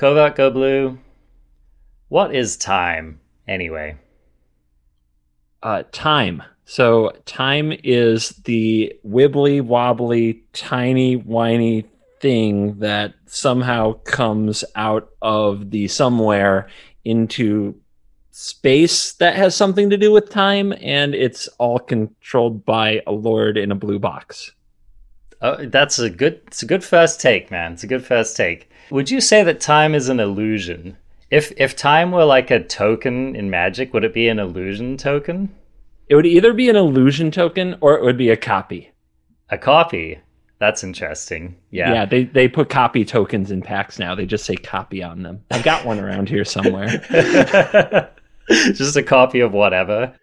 Covert Go Blue. What is time anyway? Uh, time. So time is the wibbly wobbly, tiny, whiny thing that somehow comes out of the somewhere into space that has something to do with time, and it's all controlled by a lord in a blue box. Oh, that's a good. It's a good first take, man. It's a good first take. Would you say that time is an illusion? If if time were like a token in Magic, would it be an illusion token? It would either be an illusion token or it would be a copy. A copy. That's interesting. Yeah. Yeah, they, they put copy tokens in packs now. They just say copy on them. I've got one around here somewhere. just a copy of whatever.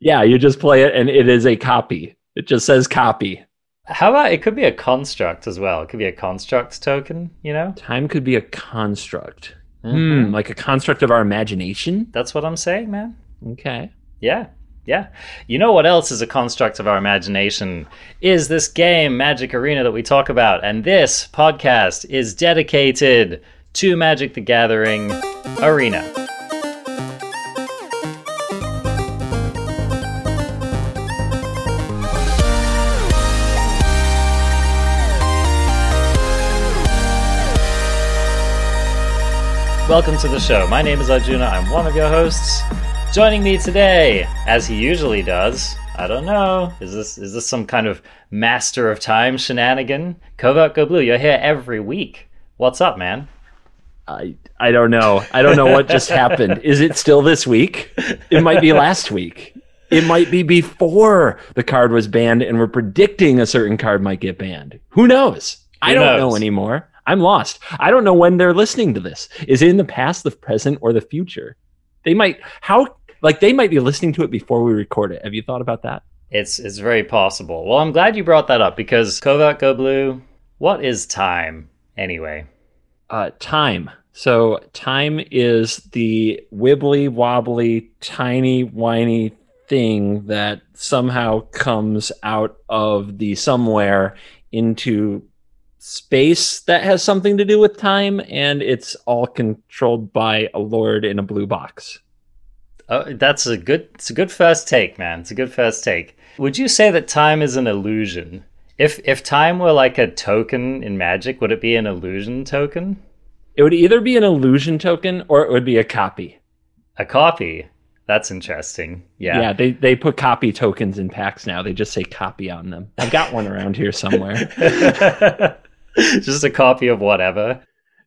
Yeah, you just play it and it is a copy. It just says copy. How about it could be a construct as well? It could be a construct token, you know? Time could be a construct. Mm-hmm. Hmm, like a construct of our imagination? That's what I'm saying, man. Okay. Yeah. Yeah. You know what else is a construct of our imagination? Is this game, Magic Arena, that we talk about. And this podcast is dedicated to Magic the Gathering Arena. Welcome to the show. My name is Arjuna. I'm one of your hosts. Joining me today, as he usually does, I don't know. Is this is this some kind of master of time shenanigan? Covert Go Blue, you're here every week. What's up, man? I I don't know. I don't know what just happened. Is it still this week? It might be last week. It might be before the card was banned and we're predicting a certain card might get banned. Who knows? Who I don't knows? know anymore. I'm lost. I don't know when they're listening to this. Is it in the past, the present, or the future? They might how like they might be listening to it before we record it. Have you thought about that? It's it's very possible. Well, I'm glad you brought that up because Covert Go Blue. What is time anyway? Uh, time. So time is the wibbly wobbly, tiny, whiny thing that somehow comes out of the somewhere into space that has something to do with time, and it's all controlled by a lord in a blue box. Oh, that's a good. It's a good first take, man. It's a good first take. Would you say that time is an illusion? If if time were like a token in Magic, would it be an illusion token? It would either be an illusion token or it would be a copy. A copy. That's interesting. Yeah. Yeah, they they put copy tokens in packs now. They just say copy on them. I've got one around here somewhere. just a copy of whatever.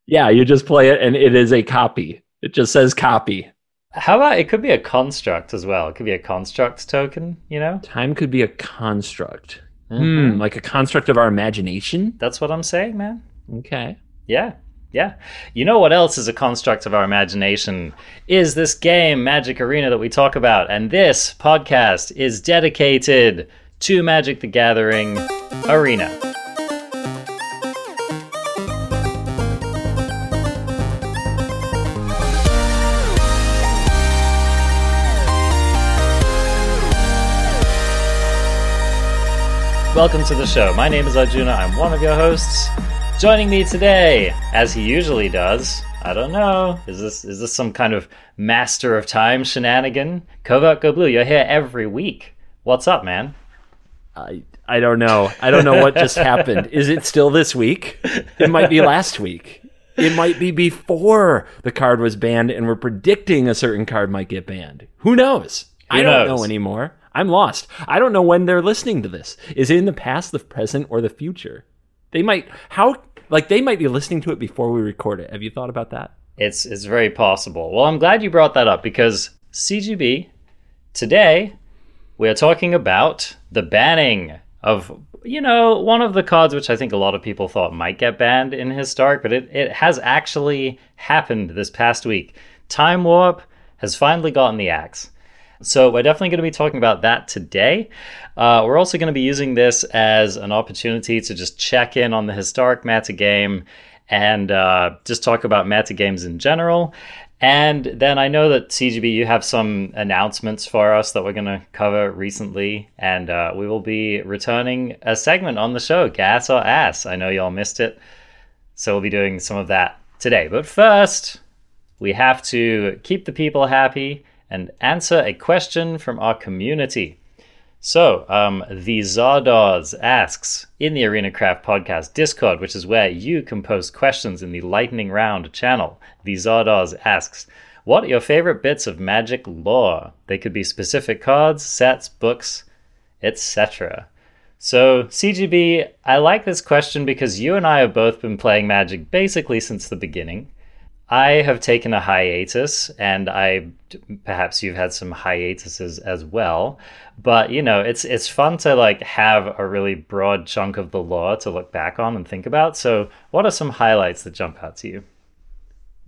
Yeah, you just play it and it is a copy. It just says copy. How about it could be a construct as well? It could be a construct token, you know? Time could be a construct. Mm-hmm. Hmm, like a construct of our imagination? That's what I'm saying, man. Okay. Yeah. Yeah. You know what else is a construct of our imagination? Is this game, Magic Arena, that we talk about. And this podcast is dedicated to Magic the Gathering Arena. Welcome to the show. My name is Arjuna. I'm one of your hosts. Joining me today, as he usually does, I don't know. Is this is this some kind of master of time shenanigan? Covert Go Blue, you're here every week. What's up, man? I I don't know. I don't know what just happened. Is it still this week? It might be last week. It might be before the card was banned and we're predicting a certain card might get banned. Who knows? Who I don't knows? know anymore. I'm lost. I don't know when they're listening to this. Is it in the past, the present, or the future? They might how like they might be listening to it before we record it. Have you thought about that? It's it's very possible. Well, I'm glad you brought that up because CGB today we are talking about the banning of you know one of the cards which I think a lot of people thought might get banned in historic, but it, it has actually happened this past week. Time Warp has finally gotten the axe. So we're definitely going to be talking about that today. Uh, we're also going to be using this as an opportunity to just check in on the historic meta game and uh, just talk about meta games in general. And then I know that CGB, you have some announcements for us that we're going to cover recently, and uh, we will be returning a segment on the show, Gas or Ass. I know y'all missed it, so we'll be doing some of that today. But first, we have to keep the people happy and answer a question from our community. So, um, the Zardoz asks in the Arena Craft Podcast Discord, which is where you can post questions in the Lightning Round channel. The Zardoz asks, What are your favorite bits of magic lore? They could be specific cards, sets, books, etc. So, CGB, I like this question because you and I have both been playing Magic basically since the beginning. I have taken a hiatus, and I perhaps you've had some hiatuses as well. But you know, it's it's fun to like have a really broad chunk of the law to look back on and think about. So, what are some highlights that jump out to you?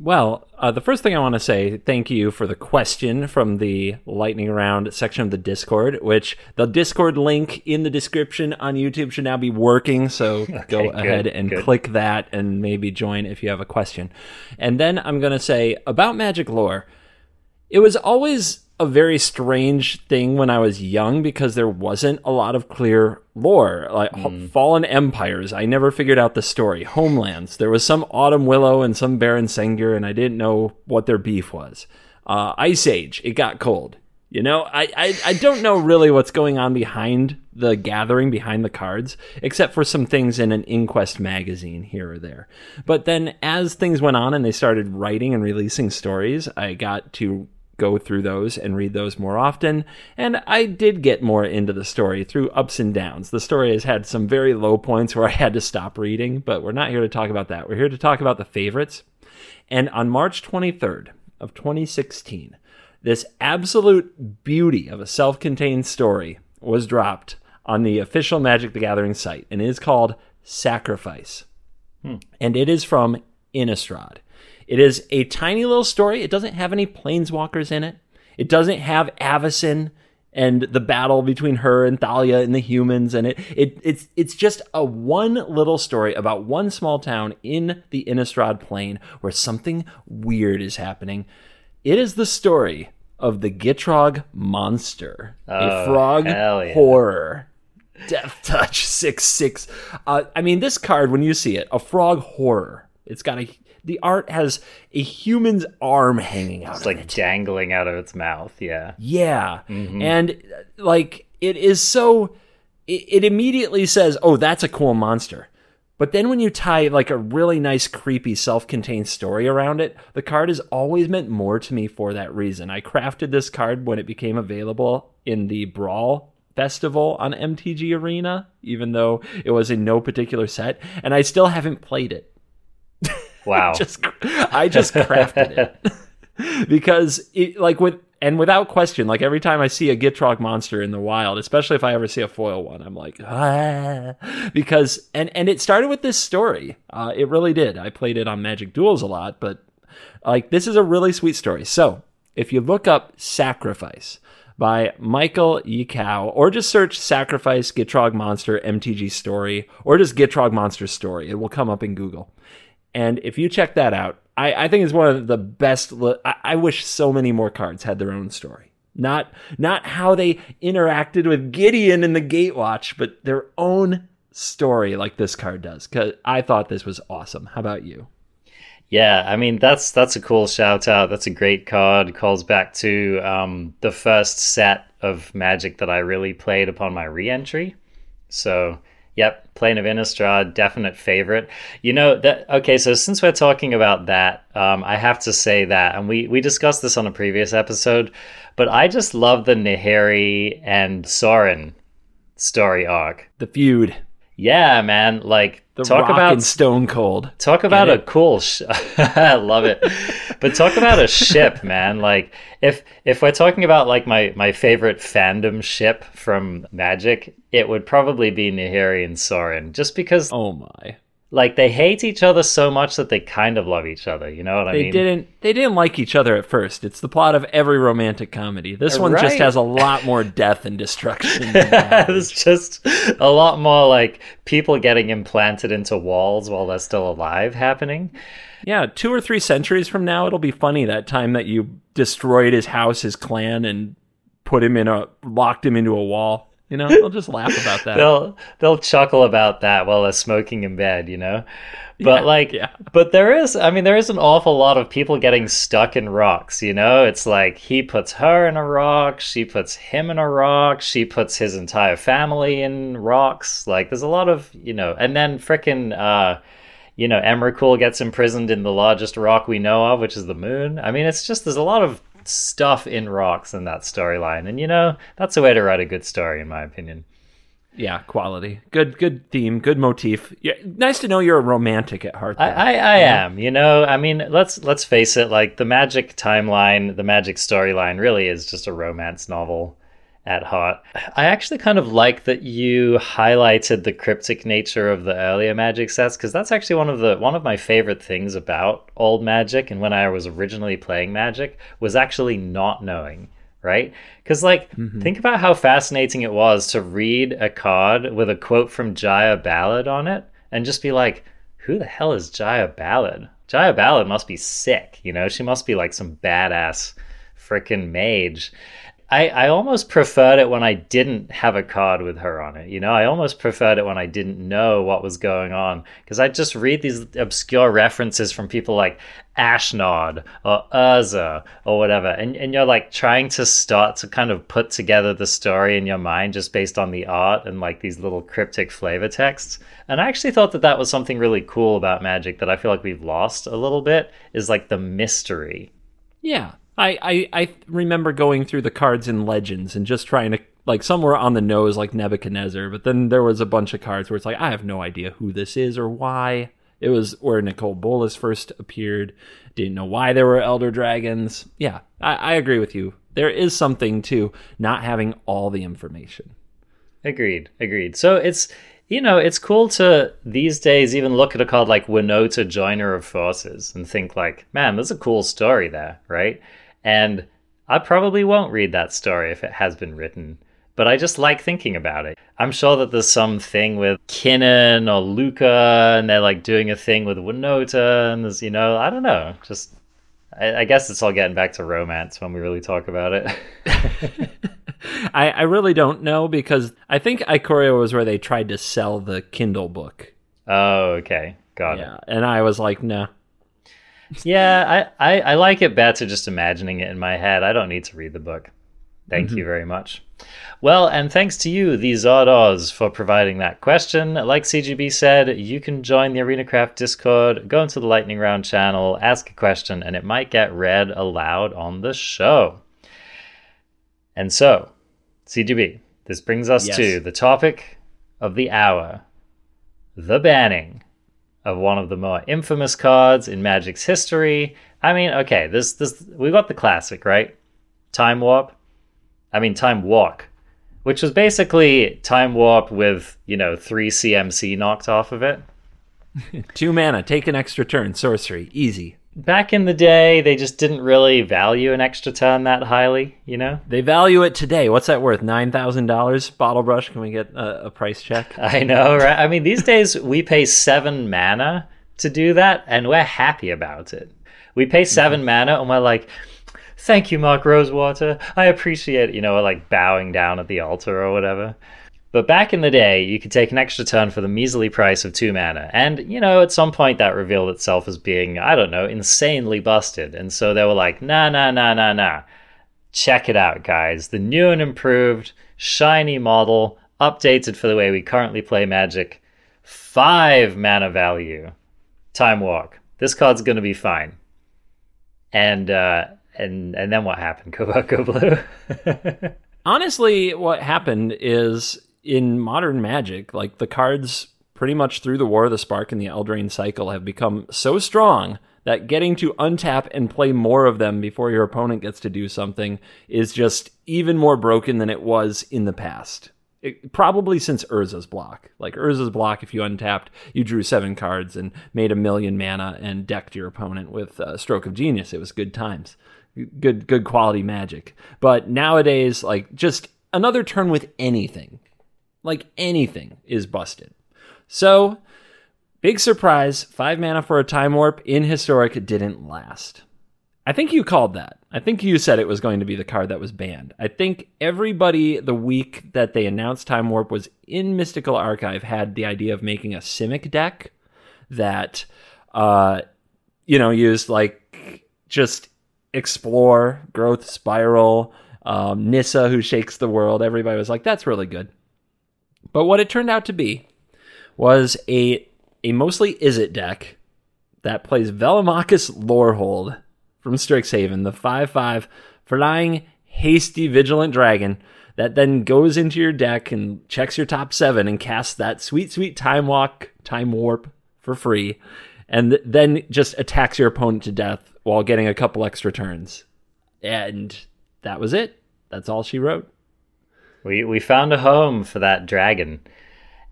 Well, uh, the first thing I want to say, thank you for the question from the lightning round section of the Discord, which the Discord link in the description on YouTube should now be working. So okay, go good, ahead and good. click that and maybe join if you have a question. And then I'm going to say about magic lore. It was always a very strange thing when I was young because there wasn't a lot of clear lore. Like mm. Fallen Empires, I never figured out the story. Homelands, there was some Autumn Willow and some Baron Sengir, and I didn't know what their beef was. Uh, Ice Age, it got cold. You know, I, I, I don't know really what's going on behind the gathering, behind the cards, except for some things in an Inquest magazine here or there. But then as things went on and they started writing and releasing stories, I got to go through those and read those more often. And I did get more into the story through ups and downs. The story has had some very low points where I had to stop reading, but we're not here to talk about that. We're here to talk about the favorites. And on March 23rd of 2016, this absolute beauty of a self contained story was dropped on the official Magic the Gathering site and it is called Sacrifice. Hmm. And it is from Innistrad. It is a tiny little story. It doesn't have any planeswalkers in it. It doesn't have Avacyn and the battle between her and Thalia and the humans and it, it it's it's just a one little story about one small town in the Innistrad Plane where something weird is happening. It is the story of the Gitrog monster, oh, a frog yeah. horror. Death touch six six. Uh, I mean, this card when you see it, a frog horror. It's got a the art has a human's arm hanging out. It's like it. dangling out of its mouth. Yeah. Yeah. Mm-hmm. And like it is so it, it immediately says, "Oh, that's a cool monster." But then when you tie like a really nice, creepy, self contained story around it, the card has always meant more to me for that reason. I crafted this card when it became available in the Brawl Festival on MTG Arena, even though it was in no particular set, and I still haven't played it. Wow. I just, I just crafted it. because it, like with and without question, like every time I see a Gitrog monster in the wild, especially if I ever see a foil one, I'm like, ah, because and and it started with this story. Uh, it really did. I played it on Magic Duels a lot, but like this is a really sweet story. So if you look up Sacrifice by Michael Yichao, or just search Sacrifice Gitrog Monster MTG Story, or just Gitrog Monster Story, it will come up in Google. And if you check that out, I, I think it's one of the best. I, I wish so many more cards had their own story. Not not how they interacted with Gideon in the Gatewatch, but their own story like this card does. Cause I thought this was awesome. How about you? Yeah, I mean that's that's a cool shout out. That's a great card. Calls back to um, the first set of Magic that I really played upon my re-entry. So Yep, Plane of Innistrad, definite favorite. You know that. Okay, so since we're talking about that, um, I have to say that, and we we discussed this on a previous episode, but I just love the Nahiri and Sorin story arc. The feud. Yeah, man. Like the talk about Stone Cold. Talk about a cool. Sh- I love it. but talk about a ship, man. Like if if we're talking about like my my favorite fandom ship from Magic, it would probably be Nahiri and Sorin, just because. Oh my like they hate each other so much that they kind of love each other. You know what I they mean? They didn't. They didn't like each other at first. It's the plot of every romantic comedy. This one right. just has a lot more death and destruction. it's just a lot more like people getting implanted into walls while they're still alive happening. Yeah, two or three centuries from now, it'll be funny that time that you destroyed his house, his clan, and put him in a locked him into a wall. You know, they'll just laugh about that. they'll they'll chuckle about that while they're smoking in bed, you know. But Yeah, like, yeah. but there is, I mean, there is an awful lot of people getting stuck in rocks. You know, it's like he puts her in a rock, she puts him in a rock, she puts his entire family in rocks. Like, there's a lot of, you know, and then frickin', uh, you know, Emrakul gets imprisoned in the largest rock we know of, which is the moon. I mean, it's just there's a lot of stuff in rocks in that storyline, and you know, that's a way to write a good story, in my opinion. Yeah, quality. Good, good theme. Good motif. Yeah, nice to know you're a romantic at heart. I, though. I, I am, you know. I mean, let's let's face it. Like the magic timeline, the magic storyline, really is just a romance novel at heart. I actually kind of like that you highlighted the cryptic nature of the earlier magic sets because that's actually one of the one of my favorite things about old magic and when I was originally playing magic was actually not knowing right? Because, like, mm-hmm. think about how fascinating it was to read a card with a quote from Jaya Ballard on it and just be like, who the hell is Jaya Ballard? Jaya Ballard must be sick, you know? She must be like some badass freaking mage. I, I almost preferred it when I didn't have a card with her on it. You know, I almost preferred it when I didn't know what was going on because I just read these obscure references from people like Ashnod or Urza or whatever, and and you're like trying to start to kind of put together the story in your mind just based on the art and like these little cryptic flavor texts. And I actually thought that that was something really cool about Magic that I feel like we've lost a little bit is like the mystery Yeah. I, I, I remember going through the cards in Legends and just trying to, like, some were on the nose, like Nebuchadnezzar, but then there was a bunch of cards where it's like, I have no idea who this is or why. It was where Nicol Bolas first appeared. Didn't know why there were Elder Dragons. Yeah, I, I agree with you. There is something to not having all the information. Agreed. Agreed. So it's you know it's cool to these days even look at a card like Winota Joiner of Forces and think like, man, there's a cool story there, right? And I probably won't read that story if it has been written, but I just like thinking about it. I'm sure that there's some thing with Kinnan or Lukka, and they're like doing a thing with Winota, and there's you know I don't know, just. I I guess it's all getting back to romance when we really talk about it. I, I really don't know because I think Ikoria was where they tried to sell the Kindle book. oh, okay. Got it. Yeah, and I was like, no. Yeah, I, I, I like it better just imagining it in my head. I don't need to read the book. Thank mm-hmm. you very much. Well, and thanks to you, the Zardoz, for providing that question. Like CGB said, you can join the ArenaCraft Discord, go into the Lightning Round channel, ask a question, and it might get read aloud on the show. And so, CGB, this brings us Yes. to the topic of the hour the banning of one of the more infamous cards in Magic's history. I mean, okay, this this we got the classic, right? Time Warp. I mean, Time Walk, which was basically Time Warp with you know three CMC knocked off of it. Two mana, take an extra turn, sorcery, easy. Back in the day, they just didn't really value an extra turn that highly, you know. They value it today. What's that worth? Nine thousand dollars. Bottle brush. Can we get a, a price check? I know, right? I mean, these days we pay seven mana to do that, and we're happy about it. We pay 7 mm-hmm. mana, and we're like, "Thank you, Mark Rosewater. I appreciate it." You know, like bowing down at the altar or whatever. But back in the day, you could take an extra turn for the measly price of two mana, and you know, at some point that revealed itself as being, I don't know, insanely busted. And so they were like, "Nah, nah, nah, nah, nah." check it out, guys. The new and improved, shiny model, updated for the way we currently play Magic. Five mana value. Time Walk. This card's gonna be fine. And uh and and then what happened? Buck, Blue. Honestly, what happened is in modern Magic, like the cards pretty much through the War of the Spark and the Eldraine cycle have become so strong that getting to untap and play more of them before your opponent gets to do something is just even more broken than it was in the past. It, probably since Urza's block. Like Urza's block, if you untapped, you drew seven cards and made a million mana and decked your opponent with uh, Stroke of Genius. It was good times, good good quality magic. But nowadays, like just another turn with anything, like anything, is busted. So, big surprise: five mana for a time warp in historic didn't last. I think you called that. I think you said it was going to be the card that was banned. I think everybody the week that they announced Time Warp was in Mystical Archive had the idea of making a Simic deck that uh you know used like just explore, growth spiral, um, Nissa who shakes the world. Everybody was like, that's really good. But what it turned out to be was a a mostly Izzet deck that plays Velomachus Lorehold from Strixhaven, the 5 5 flying, hasty, vigilant dragon that then goes into your deck and checks your top seven and casts that sweet, sweet time walk, time warp for free, and th- then just attacks your opponent to death while getting a couple extra turns. And that was it. That's all she wrote. We we found a home for that dragon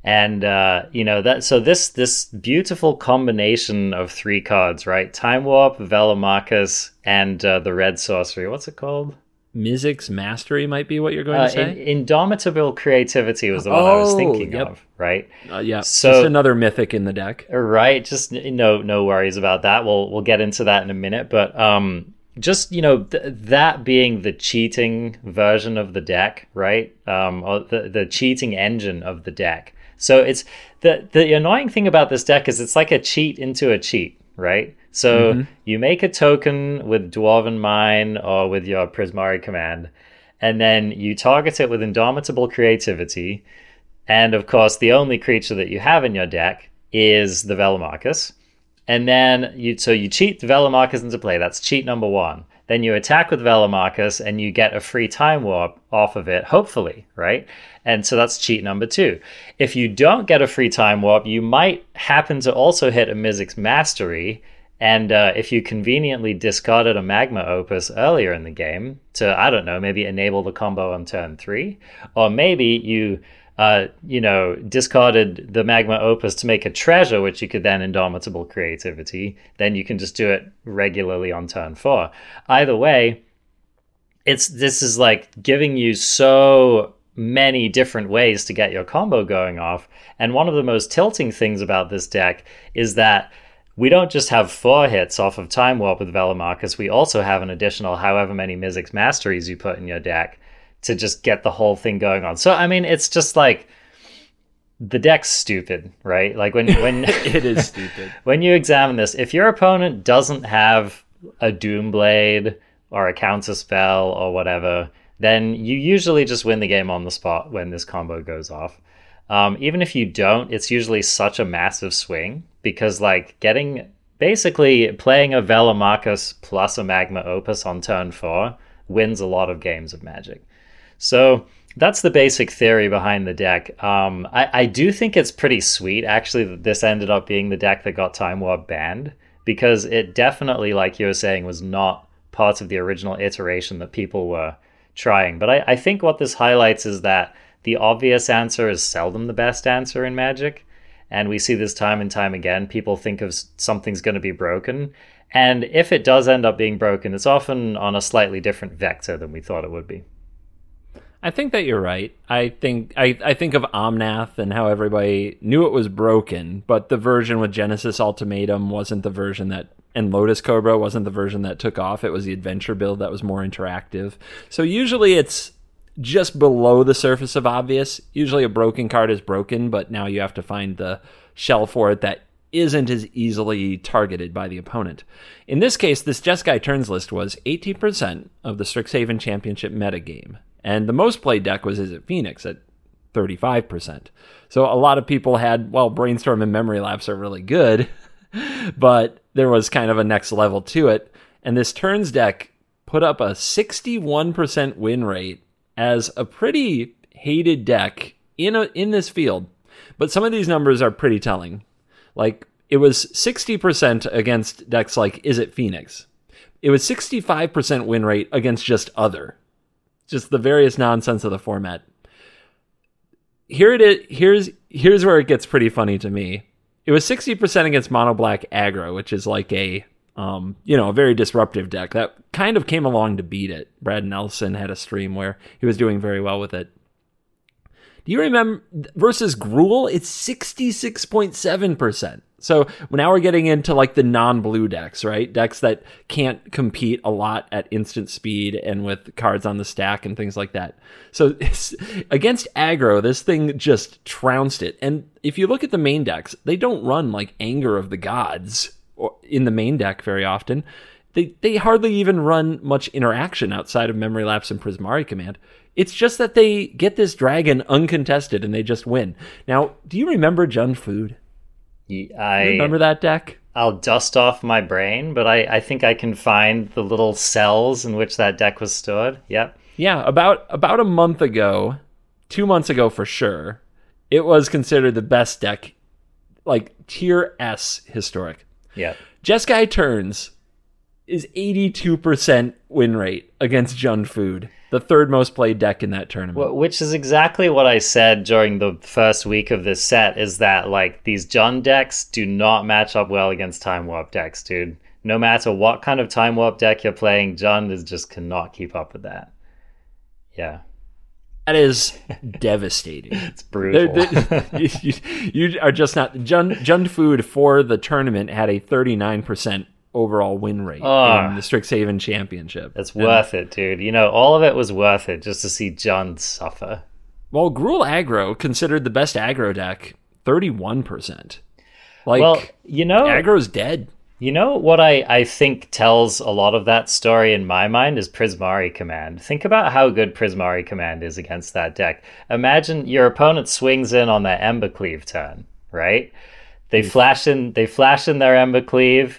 and uh, you know that so this this beautiful combination of three cards right time warp velomachus and uh, the red sorcery what's it called Mizzix Mastery might be what you're going uh, to say. in, indomitable creativity was the one i was Oh, thinking yep. of right Uh, yeah, So- just another mythic in the deck. right just no no worries about that we'll we'll get into that in a minute but um just you know th- that being the cheating version of the deck right? Um or the the cheating engine of the deck. So it's the the annoying thing about this deck is it's like a cheat into a cheat right? So you make a token with dwarven mine or with your prismari command and then you target it with indomitable creativity and of course the only creature that you have in your deck is the velomachus and then you so you cheat the into play. That's cheat number one. Then you attack with Velomachus and you get a free time warp off of it, hopefully, right? And so that's cheat number two. If you don't get a free time warp, you might happen to also hit a Mizzix Mastery. And uh, if you conveniently discarded a Magma Opus earlier in the game to, I don't know, maybe enable the combo on turn three, or maybe you uh, you know, discarded the magma opus to make a treasure, which you could then indomitable creativity, then you can just do it regularly on turn four. Either way, it's this is like giving you so many different ways to get your combo going off. And one of the most tilting things about this deck is that we don't just have four hits off of Time Warp with Velomachus, we also have an additional however many Mizzix Masteries you put in your deck to just get the whole thing going on. So I mean, it's just like the deck's stupid, right? Like when when It is stupid. when you examine this, if your opponent doesn't have a Doomblade or a counter spell or whatever, then you usually just win the game on the spot when this combo goes off. Um, even if you don't, it's usually such a massive swing because, like, getting basically playing a Velomachus plus a Magma Opus on turn four wins a lot of games of Magic. So that's the basic theory behind the deck. Um, I, I do think it's pretty sweet, actually, that this ended up being the deck that got Time Warp banned because it definitely, like you were saying, was not part of the original iteration that people were trying. But I, I think what this highlights is that the obvious answer is seldom the best answer in Magic. And we see this time and time again. People think of something's going to be broken. And if it does end up being broken, it's often on a slightly different vector than we thought it would be. I think that you're right. I think I, I think of Omnath and how everybody knew it was broken, but the version with Genesis Ultimatum wasn't the version that and Lotus Cobra wasn't the version that took off. It was the adventure build that was more interactive. So usually it's just below the surface of obvious. Usually a broken card is broken, but now you have to find the shell for it that isn't as easily targeted by the opponent. In this case, this Jeskai Turns list was 18% of the Strixhaven Championship metagame, and the most played deck was Izzet Phoenix at 35%. So a lot of people had, well, Brainstorm and Memory Lapse are really good, but there was kind of a next level to it. And this Turns deck put up a 61% win rate as a pretty hated deck in a, in this field. But some of these numbers are pretty telling. Like it was 60% against decks like Izzet Phoenix. It was 65% win rate against just other. Just the various nonsense of the format. Here it is here's here's where it gets pretty funny to me. It was 60% against mono black aggro, which is like a um, you know, a very disruptive deck that kind of came along to beat it. Brad Nelson had a stream where he was doing very well with it. Do you remember versus Gruul? It's 66.7%. So now we're getting into like the non blue decks, right? Decks that can't compete a lot at instant speed and with cards on the stack and things like that. So against aggro, this thing just trounced it. And if you look at the main decks, they don't run like Anger of the Gods in the main deck very often. They, they hardly even run much interaction outside of Memory Lapse and Prismari Command. It's just that they get this dragon uncontested and they just win. Now, do you remember Jund Food? I remember that deck. I'll dust off my brain, but I, I think I can find the little cells in which that deck was stored. Yep. Yeah, about about a month ago, two months ago for sure, it was considered the best deck, like tier S historic. Yeah. Jeskai turns is 82% win rate against Jund Food the third most played deck in that tournament. Which is exactly what I said during the first week of this set is that like these Jund decks do not match up well against Time Warp decks, dude. No matter what kind of Time Warp deck you're playing, Jund is just cannot keep up with that. Yeah. That is devastating. It's brutal. They're, they're, you, you, are just not Jund, Jund Food for the tournament had a 39% overall win rate oh, in the Strixhaven Championship. It's and, worth it, dude. You know, all of it was worth it just to see Jund suffer. Well, Gruul Aggro considered the best aggro deck, thirty-one percent. Like, well, you know, aggro's dead. You know what I, I think tells a lot of that story in my mind is Prismari Command. Think about how good Prismari Command is against that deck. Imagine your opponent swings in on their Embercleave turn, right? They flash in they flash in their Embercleave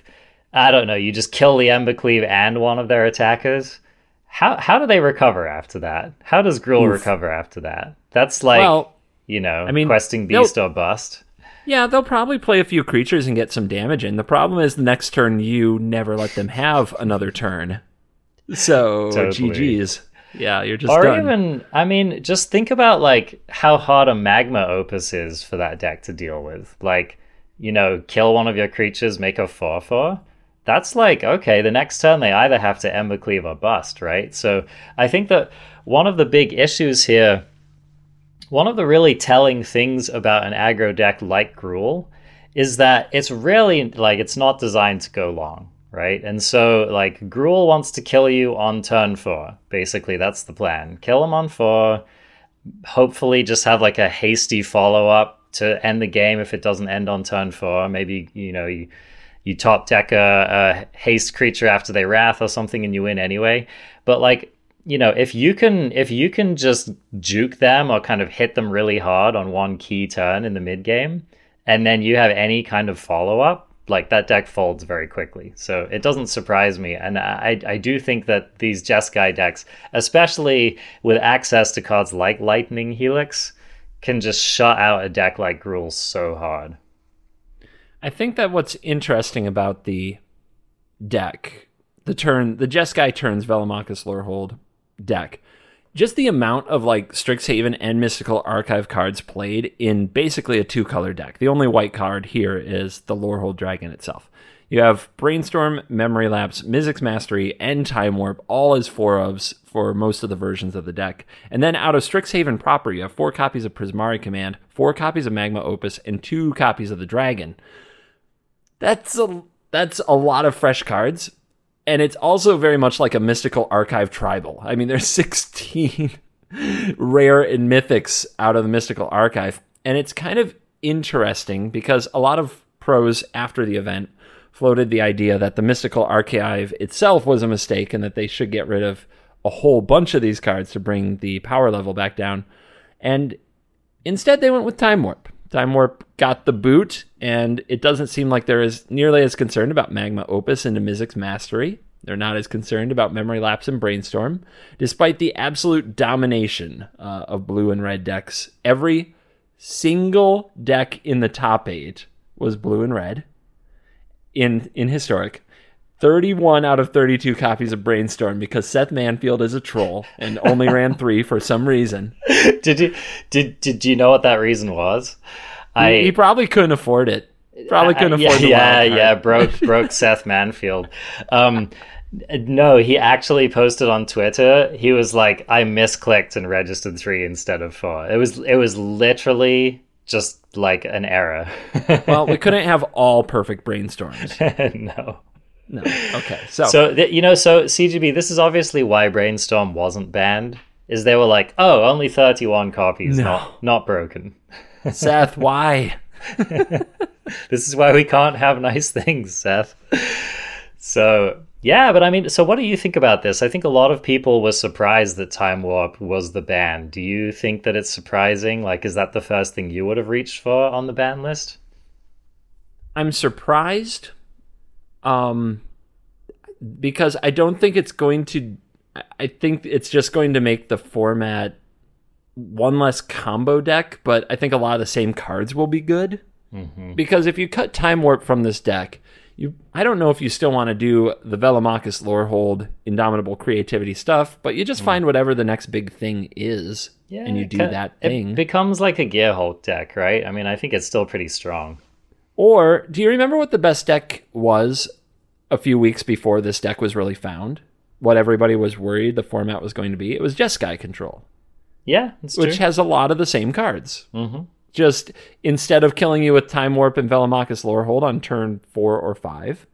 I don't know. You just kill the Embercleave and one of their attackers. How how do they recover after that? How does Gruul Oof. recover after that? That's like well, you know, I mean, questing beast or bust. Yeah, they'll probably play a few creatures and get some damage in. The problem is the next turn you never let them have another turn. So totally. GG's. Yeah, you're just or done. even I mean, just think about like how hard a magma opus is for that deck to deal with. Like, you know, kill one of your creatures, make a four four that's like okay the next turn they either have to embercleave or bust right? So i think that one of the big issues here one of the really telling things about an aggro deck like gruul is that it's really like it's not designed to go long right? And so like gruul wants to kill you on turn four basically. That's the plan. Kill him on four hopefully just have like a hasty follow-up to end the game if it doesn't end on turn four. Maybe you know you you top deck a, a haste creature after they wrath or something and you win anyway. But like you know, if you can if you can just juke them or kind of hit them really hard on one key turn in the mid game, and then you have any kind of follow up, like that deck folds very quickly. So it doesn't surprise me, and I I do think that these Jeskai decks, especially with access to cards like Lightning Helix, can just shut out a deck like Gruul so hard. I think that what's interesting about the deck, the turn, the Jeskai turns Velomachus Lorehold deck, just the amount of like Strixhaven and Mystical Archive cards played in basically a two color deck. The only white card here is the Lorehold Dragon itself. You have Brainstorm, Memory Lapse, Mizzix Mastery, and Time Warp, all as four ofs for most of the versions of the deck. And then out of Strixhaven proper, you have four copies of Prismari Command, four copies of Magma Opus, and two copies of the Dragon. That's a that's a lot of fresh cards, and it's also very much like a mystical archive tribal. I mean, there's 16 rare and mythics out of the mystical archive, and it's kind of interesting because a lot of pros after the event floated the idea that the mystical archive itself was a mistake and that they should get rid of a whole bunch of these cards to bring the power level back down. And instead, they went with Time Warp. Time Warp got the boot, and it doesn't seem like they're as nearly as concerned about Magma Opus and Mizzix Mastery. They're not as concerned about Memory Lapse and Brainstorm, despite the absolute domination uh, of blue and red decks. Every single deck in the top eight was blue and red in in historic. 31 out of 32 copies of Brainstorm because Seth Manfield is a troll and only ran 3 for some reason. Did you did did you know what that reason was? I he, he probably couldn't afford it. Probably couldn't Uh, afford yeah, the yeah, yeah, broke broke Seth Manfield. Um, no, he actually posted on Twitter. He was like, "I misclicked and registered three instead of four. It was it was literally just like an error. Well, we couldn't have all perfect brainstorms. no. No. Okay. So, So th- you know, so CGB. This is obviously why Brainstorm wasn't banned. Is they were like, oh, only thirty-one copies, No. not not broken. Seth, why? This is why we can't have nice things, Seth. So yeah, but I mean, so what do you think about this? I think a lot of people were surprised that Time Warp was the ban. Do you think that it's surprising? Like, is that the first thing you would have reached for on the ban list? I'm surprised um because I don't think it's going to I- think it's just going to make the format one less combo deck, but I think a lot of the same cards will be good. Because if you cut Time Warp from this deck, you I don't know if you still want to do the Velomachus Lorehold Indomitable Creativity stuff, but you just find whatever the next big thing is and you do that thing. it becomes like a Gearhold deck, right? I mean, I think it's still pretty strong. Or do you remember what the best deck was a few weeks before this deck was really found? What everybody was worried the format was going to be? It was Jeskai Control, Yeah, it's true. which has a lot of the same cards. hmm Just instead of killing you with Time Warp and Velomachus Lorehold on turn four or five,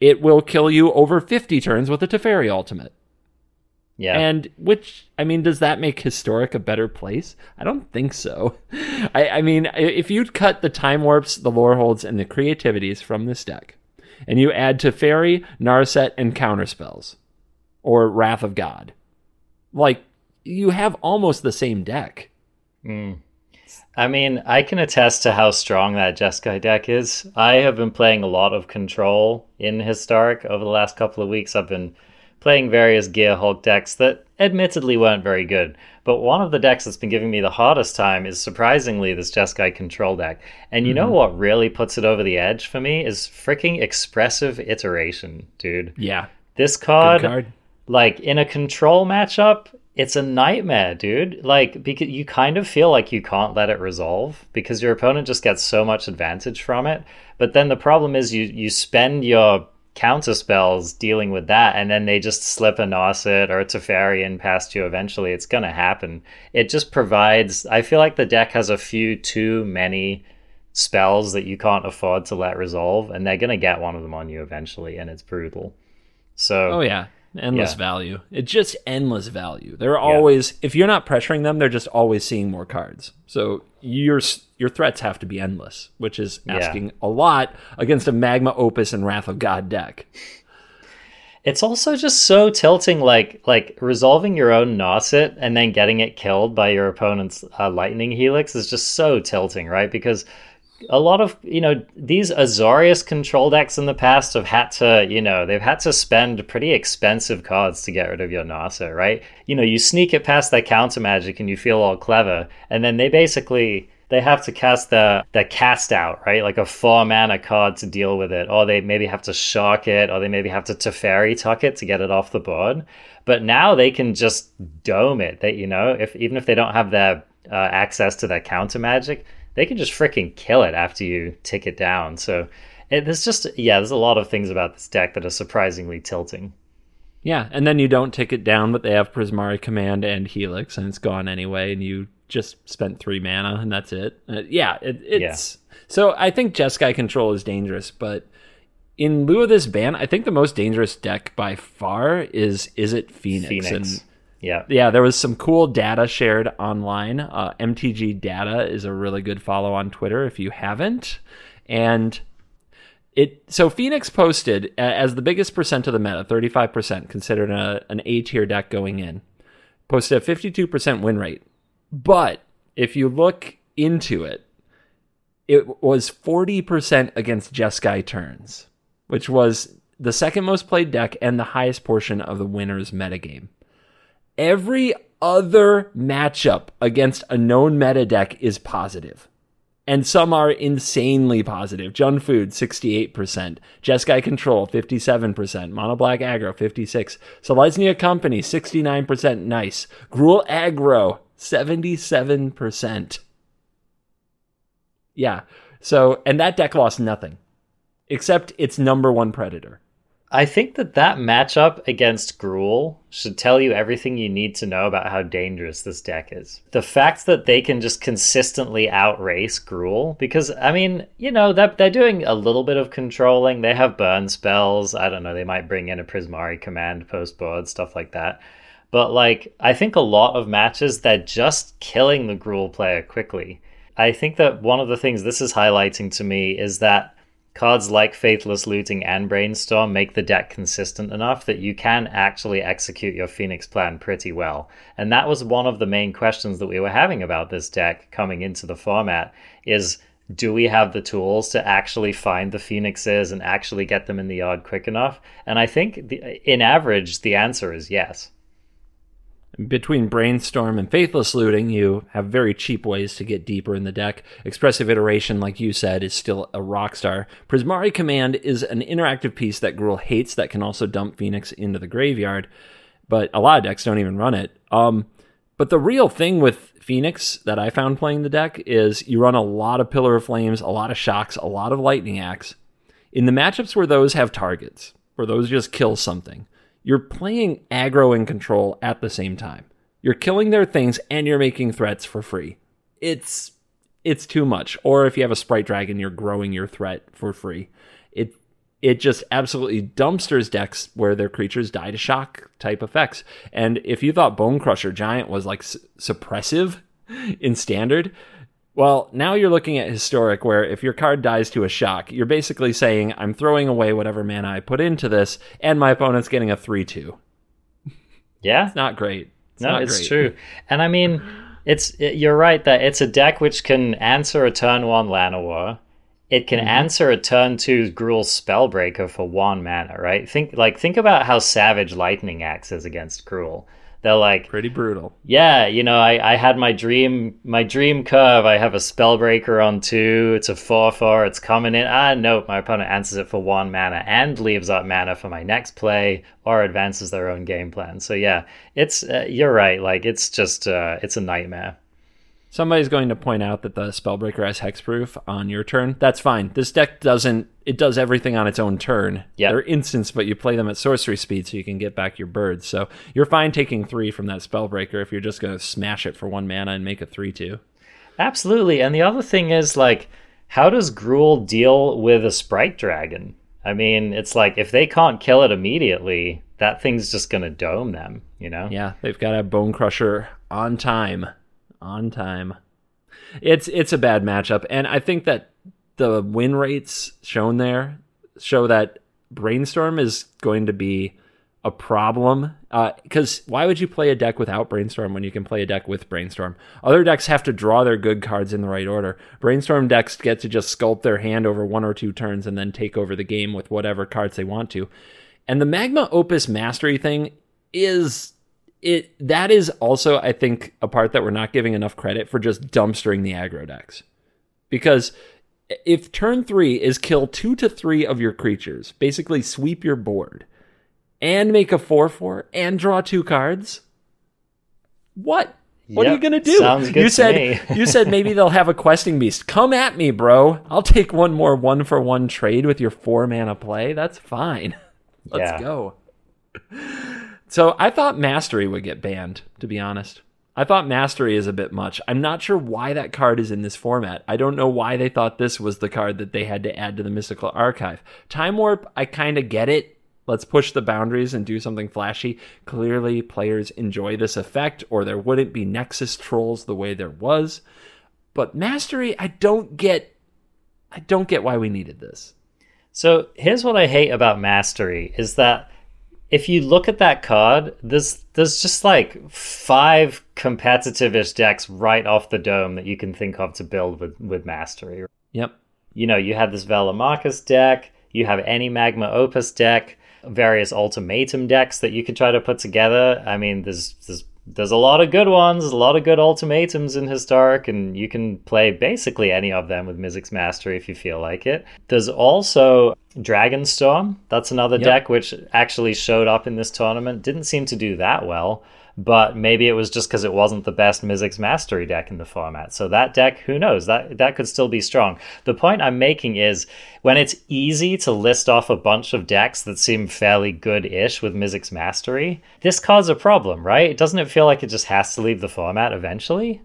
it will kill you over 50 turns with a Teferi ultimate. Yeah, And which, I mean, does that make Historic a better place? I don't think so. I, I mean, if you'd cut the Time Warps, the Lore Holds, and the Creativities from this deck, and you add Teferi, Narset, and Counterspells, or Wrath of God, like, you have almost the same deck. Hmm. I mean, I can attest to how strong that Jeskai deck is. I have been playing a lot of Control in Historic over the last couple of weeks. I've been playing various Gear Hulk decks that admittedly weren't very good. But one of the decks that's been giving me the hardest time is surprisingly this Jeskai Control deck. And you know mm-hmm. what really puts it over the edge for me is freaking Expressive Iteration, dude. Yeah. This card, card. like in a control matchup it's a nightmare dude like because you kind of feel like you can't let it resolve because your opponent just gets so much advantage from it but then the problem is you you spend your counter spells dealing with that and then they just slip a Narset or a Teferi in past you eventually it's gonna happen it just provides i feel like the deck has a few too many spells that you can't afford to let resolve and they're gonna get one of them on you eventually and it's brutal so Oh, yeah. Endless Yeah. value. It's just endless value. They're always, if you're not pressuring them, they're just always seeing more cards. So your your threats have to be endless, which is Yeah. asking a lot against a Magma Opus and Wrath of God deck. It's also just so tilting, like like resolving your own Narset and then getting it killed by your opponent's uh, Lightning Helix is just so tilting, right? Because a lot of you know these Azorius control decks in the past have had to you know they've had to spend pretty expensive cards to get rid of your Narset, right? You know you sneak it past their counter magic and you feel all clever, and then they basically they have to cast the the cast out, right? Like a four mana card to deal with it, or they maybe have to shock it, or they maybe have to Teferi tuck it to get it off the board. But now they can just dome it. That you know, if even if they don't have their uh, access to their counter magic, they can just freaking kill it after you tick it down. So it, there's just yeah, there's a lot of things about this deck that are surprisingly tilting. Yeah, and then you don't take it down, but they have Prismari Command and Helix, and it's gone anyway, and you just spent three mana, and that's it. Uh, yeah, it, it's so I think Jeskai Control is dangerous, but in lieu of this ban, I think the most dangerous deck by far is Izzet Phoenix, Phoenix. and Yeah. yeah, there was some cool data shared online. Uh, MTG Data is a really good follow on Twitter if you haven't. And it so Phoenix posted as the biggest percent of the meta, 35%, considered a, an A tier deck going in, posted a 52% win rate. But if you look into it, it was 40% against Jeskai turns, which was the second most played deck and the highest portion of the winner's metagame. Every other matchup against a known meta deck is positive. And some are insanely positive. Jund Food, 68%. Jeskai Control, 57%. Mono Black Aggro, 56 Selesnya Company, 69% nice. Gruul Aggro, 77%. Yeah. So, and that deck lost nothing except its number one predator. I think that that matchup against Gruul should tell you everything you need to know about how dangerous this deck is. The fact that they can just consistently outrace Gruul, because, I mean, you know, they're, they're doing a little bit of controlling. They have burn spells. I don't know, they might bring in a Prismari command post board, stuff like that. But, like, I think a lot of matches, they're just killing the Gruul player quickly. I think that one of the things this is highlighting to me is that cards like Faithless Looting and Brainstorm make the deck consistent enough that you can actually execute your Phoenix plan pretty well. And that was one of the main questions that we were having about this deck coming into the format is do we have the tools to actually find the phoenixes and actually get them in the yard quick enough? And I think the, in average the answer is yes between Brainstorm and Faithless Looting, you have very cheap ways to get deeper in the deck. Expressive Iteration, like you said, is still a rock star. Prismari Command is an interactive piece that Gruul hates that can also dump Phoenix into the graveyard, but a lot of decks don't even run it. Um, but the real thing with Phoenix that I found playing the deck is you run a lot of Pillar of Flames, a lot of Shocks, a lot of Lightning Axe. In the matchups where those have targets, where those just kill something, you're playing aggro and control at the same time. You're killing their things and you're making threats for free. It's it's too much. Or if you have a sprite dragon, you're growing your threat for free. It it just absolutely dumpsters decks where their creatures die to shock type effects. And if you thought Bonecrusher Giant was like suppressive in standard, well, now you're looking at historic, where if your card dies to a shock, you're basically saying, I'm throwing away whatever mana I put into this, and my opponent's getting a 3 2. Yeah. It's not great. It's no, not it's great. true. And I mean, it's it, you're right that it's a deck which can answer a turn one Llanowar. It can mm-hmm. answer a turn two Gruul Spellbreaker for one mana, right? Think like think about how savage Lightning Axe is against Gruul they're like pretty brutal. Yeah, you know, I, I had my dream my dream curve. I have a spellbreaker on two. It's a four four. It's coming in. Ah, nope. My opponent answers it for one mana and leaves up mana for my next play or advances their own game plan. So yeah, it's uh, you're right. Like it's just uh, it's a nightmare. Somebody's going to point out that the Spellbreaker has hexproof on your turn. That's fine. This deck doesn't. It does everything on its own turn. Yeah. They're instants, but you play them at sorcery speed so you can get back your birds. So you're fine taking three from that Spellbreaker if you're just going to smash it for one mana and make a 3 2. Absolutely. And the other thing is, like, how does Gruul deal with a Sprite Dragon? I mean, it's like if they can't kill it immediately, that thing's just going to dome them, you know? Yeah, they've got a Bonecrusher on time on time. It's it's a bad matchup, and I think that the win rates shown there show that brainstorm is going to be a problem because uh, why would you play a deck without brainstorm when you can play a deck with brainstorm? Other decks have to draw their good cards in the right order. Brainstorm decks get to just sculpt their hand over one or two turns and then take over the game with whatever cards they want to. And the magma opus mastery thing is it that is also I think a part that we're not giving enough credit for just dumpstering the aggro decks. Because if turn 3 is kill 2 to 3 of your creatures, basically sweep your board and make a 4/4 and draw two cards, what what yep, are you gonna do? Sounds good you said you said maybe they'll have a questing beast. Come at me, bro. I'll take one more one for one trade with your four mana play. That's fine. Let's yeah. go. So I thought Mastery would get banned, to be honest. I thought Mastery is a bit much. I'm not sure why that card is in this format. I don't know why they thought this was the card that they had to add to the Mystical Archive. Time Warp, I kind of get it. Let's push the boundaries and do something flashy. Clearly, players enjoy this effect, or there wouldn't be Nexus trolls the way there was. But Mastery, I don't get. I don't get why we needed this. So here's what I hate about Mastery is that if you look at that card, there's there's just like five competitive-ish decks right off the dome that you can think of to build with with mastery. Yep. You know, you have this Velomachus deck, you have any Magma Opus deck, various ultimatum decks that you could try to put together. I mean, there's there's there's a lot of good ones, a lot of good ultimatums in Historic, and you can play basically any of them with Mizzix Mastery if you feel like it. There's also Dragonstorm. That's another yep. deck which actually showed up in this tournament. Didn't seem to do that well. But maybe it was just because it wasn't the best Mizzix Mastery deck in the format. So that deck, who knows? That that could still be strong. The point I'm making is when it's easy to list off a bunch of decks that seem fairly good-ish with Mizzix Mastery, this causes a problem, right? Doesn't it feel like it just has to leave the format eventually?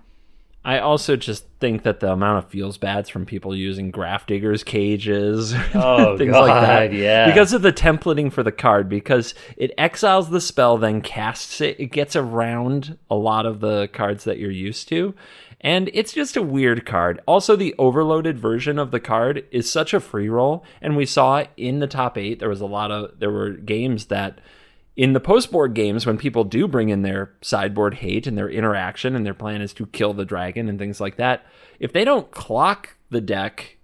I also just think that the amount of feels bads from people using Grafdigger's cages, Oh, things God, like that, yeah. because of the templating for the card, because it exiles the spell, then casts it. It gets around a lot of the cards that you're used to, and it's just a weird card. Also, the overloaded version of the card is such a free roll, and we saw in the top eight there was a lot of there were games that in the post board games, when people do bring in their sideboard hate and their interaction and their plan is to kill the dragon and things like that, if they don't clock the deck,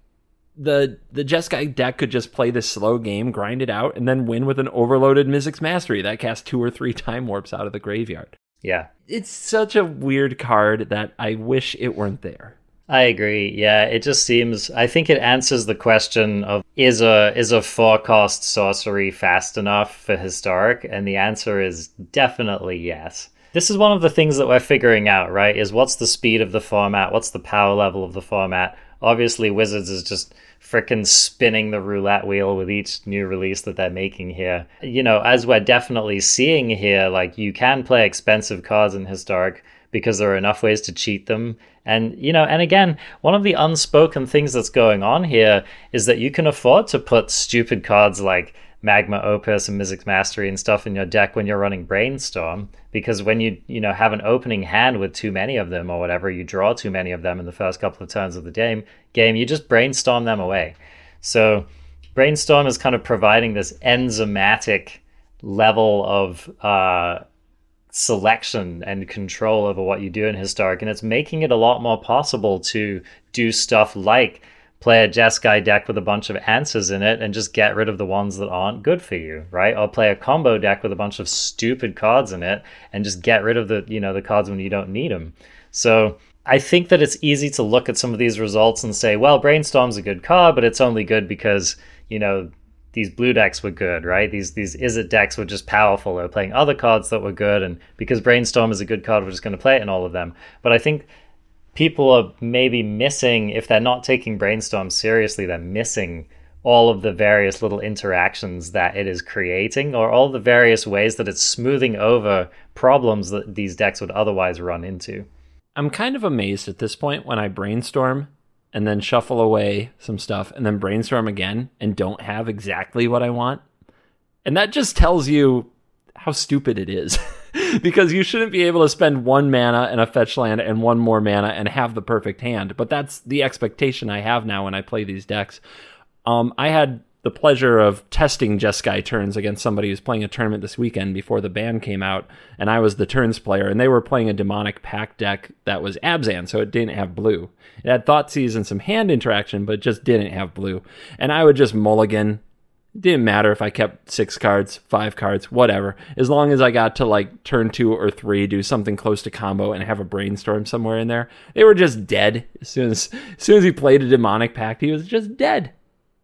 the the Jeskai deck could just play this slow game, grind it out, and then win with an overloaded Mizzix Mastery that casts two or three time warps out of the graveyard. Yeah. It's such a weird card that I wish it weren't there. I agree. Yeah, it just seems. I think it answers the question of is a is a four cost sorcery fast enough for historic, and the answer is definitely yes. This is one of the things that we're figuring out, right? Is what's the speed of the format? What's the power level of the format? Obviously, Wizards is just frickin' spinning the roulette wheel with each new release that they're making here. You know, as we're definitely seeing here, like you can play expensive cards in historic because there are enough ways to cheat them. And, you know, and again, one of the unspoken things that's going on here is that you can afford to put stupid cards like Magma Opus and Mizzix Mastery and stuff in your deck when you're running Brainstorm. Because when you, you know, have an opening hand with too many of them or whatever, you draw too many of them in the first couple of turns of the game, game, you just brainstorm them away. So Brainstorm is kind of providing this enzymatic level of uh, selection and control over what you do in historic and it's making it a lot more possible to do stuff like play a Jeskai deck with a bunch of answers in it and just get rid of the ones that aren't good for you right? Or play a combo deck with a bunch of stupid cards in it and just get rid of the you know the cards when you don't need them so I think that it's easy to look at some of these results and say, well, Brainstorm's a good card, but it's only good because, you know, these blue decks were good, right? These these Izzet decks were just powerful. They were playing other cards that were good, and because Brainstorm is a good card, we're just going to play it in all of them. But I think people are maybe missing if they're not taking Brainstorm seriously, they're missing all of the various little interactions that it is creating, or all the various ways that it's smoothing over problems that these decks would otherwise run into. I'm kind of amazed at this point when I brainstorm and then shuffle away some stuff and then brainstorm again and don't have exactly what I want. And that just tells you how stupid it is. because you shouldn't be able to spend one mana and a fetch land and one more mana and have the perfect hand. But that's the expectation I have now when I play these decks. Um, I had the pleasure of testing Jeskai turns against somebody who's playing a tournament this weekend before the ban came out, and I was the turns player, and they were playing a demonic pact deck that was Abzan, so it didn't have blue. It had Thoughtseize and some hand interaction, but just didn't have blue. And I would just mulligan. It didn't matter if I kept six cards, five cards, whatever. As long as I got to like turn two or three, do something close to combo and have a brainstorm somewhere in there. They were just dead. As soon as, as soon as he played a demonic pact, he was just dead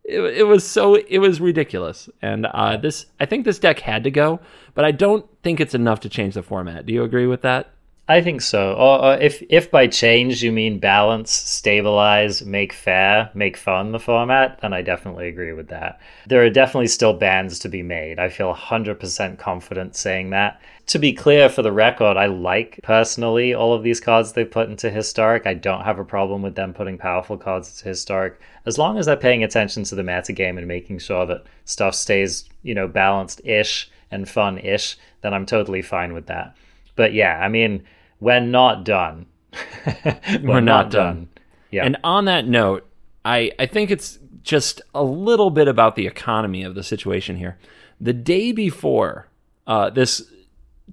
it, it was so it was ridiculous. And uh, this i think this deck had to go but i don't think it's enough to change the format. Do you agree with that I think so. If if by change you mean balance, stabilize, make fair, make fun the format, then I definitely agree with that. There are definitely still bans to be made. I feel 100% confident saying that. To be clear for the record, I like personally all of these cards they put into historic. I don't have a problem with them putting powerful cards into historic as long as they're paying attention to the meta game and making sure that stuff stays, you know, balanced-ish and fun-ish, then I'm totally fine with that. But yeah, I mean, we're not done. we're, we're, not, not done. done. Yeah. And on that note, I, I think it's just a little bit about the economy of the situation here. The day before uh, this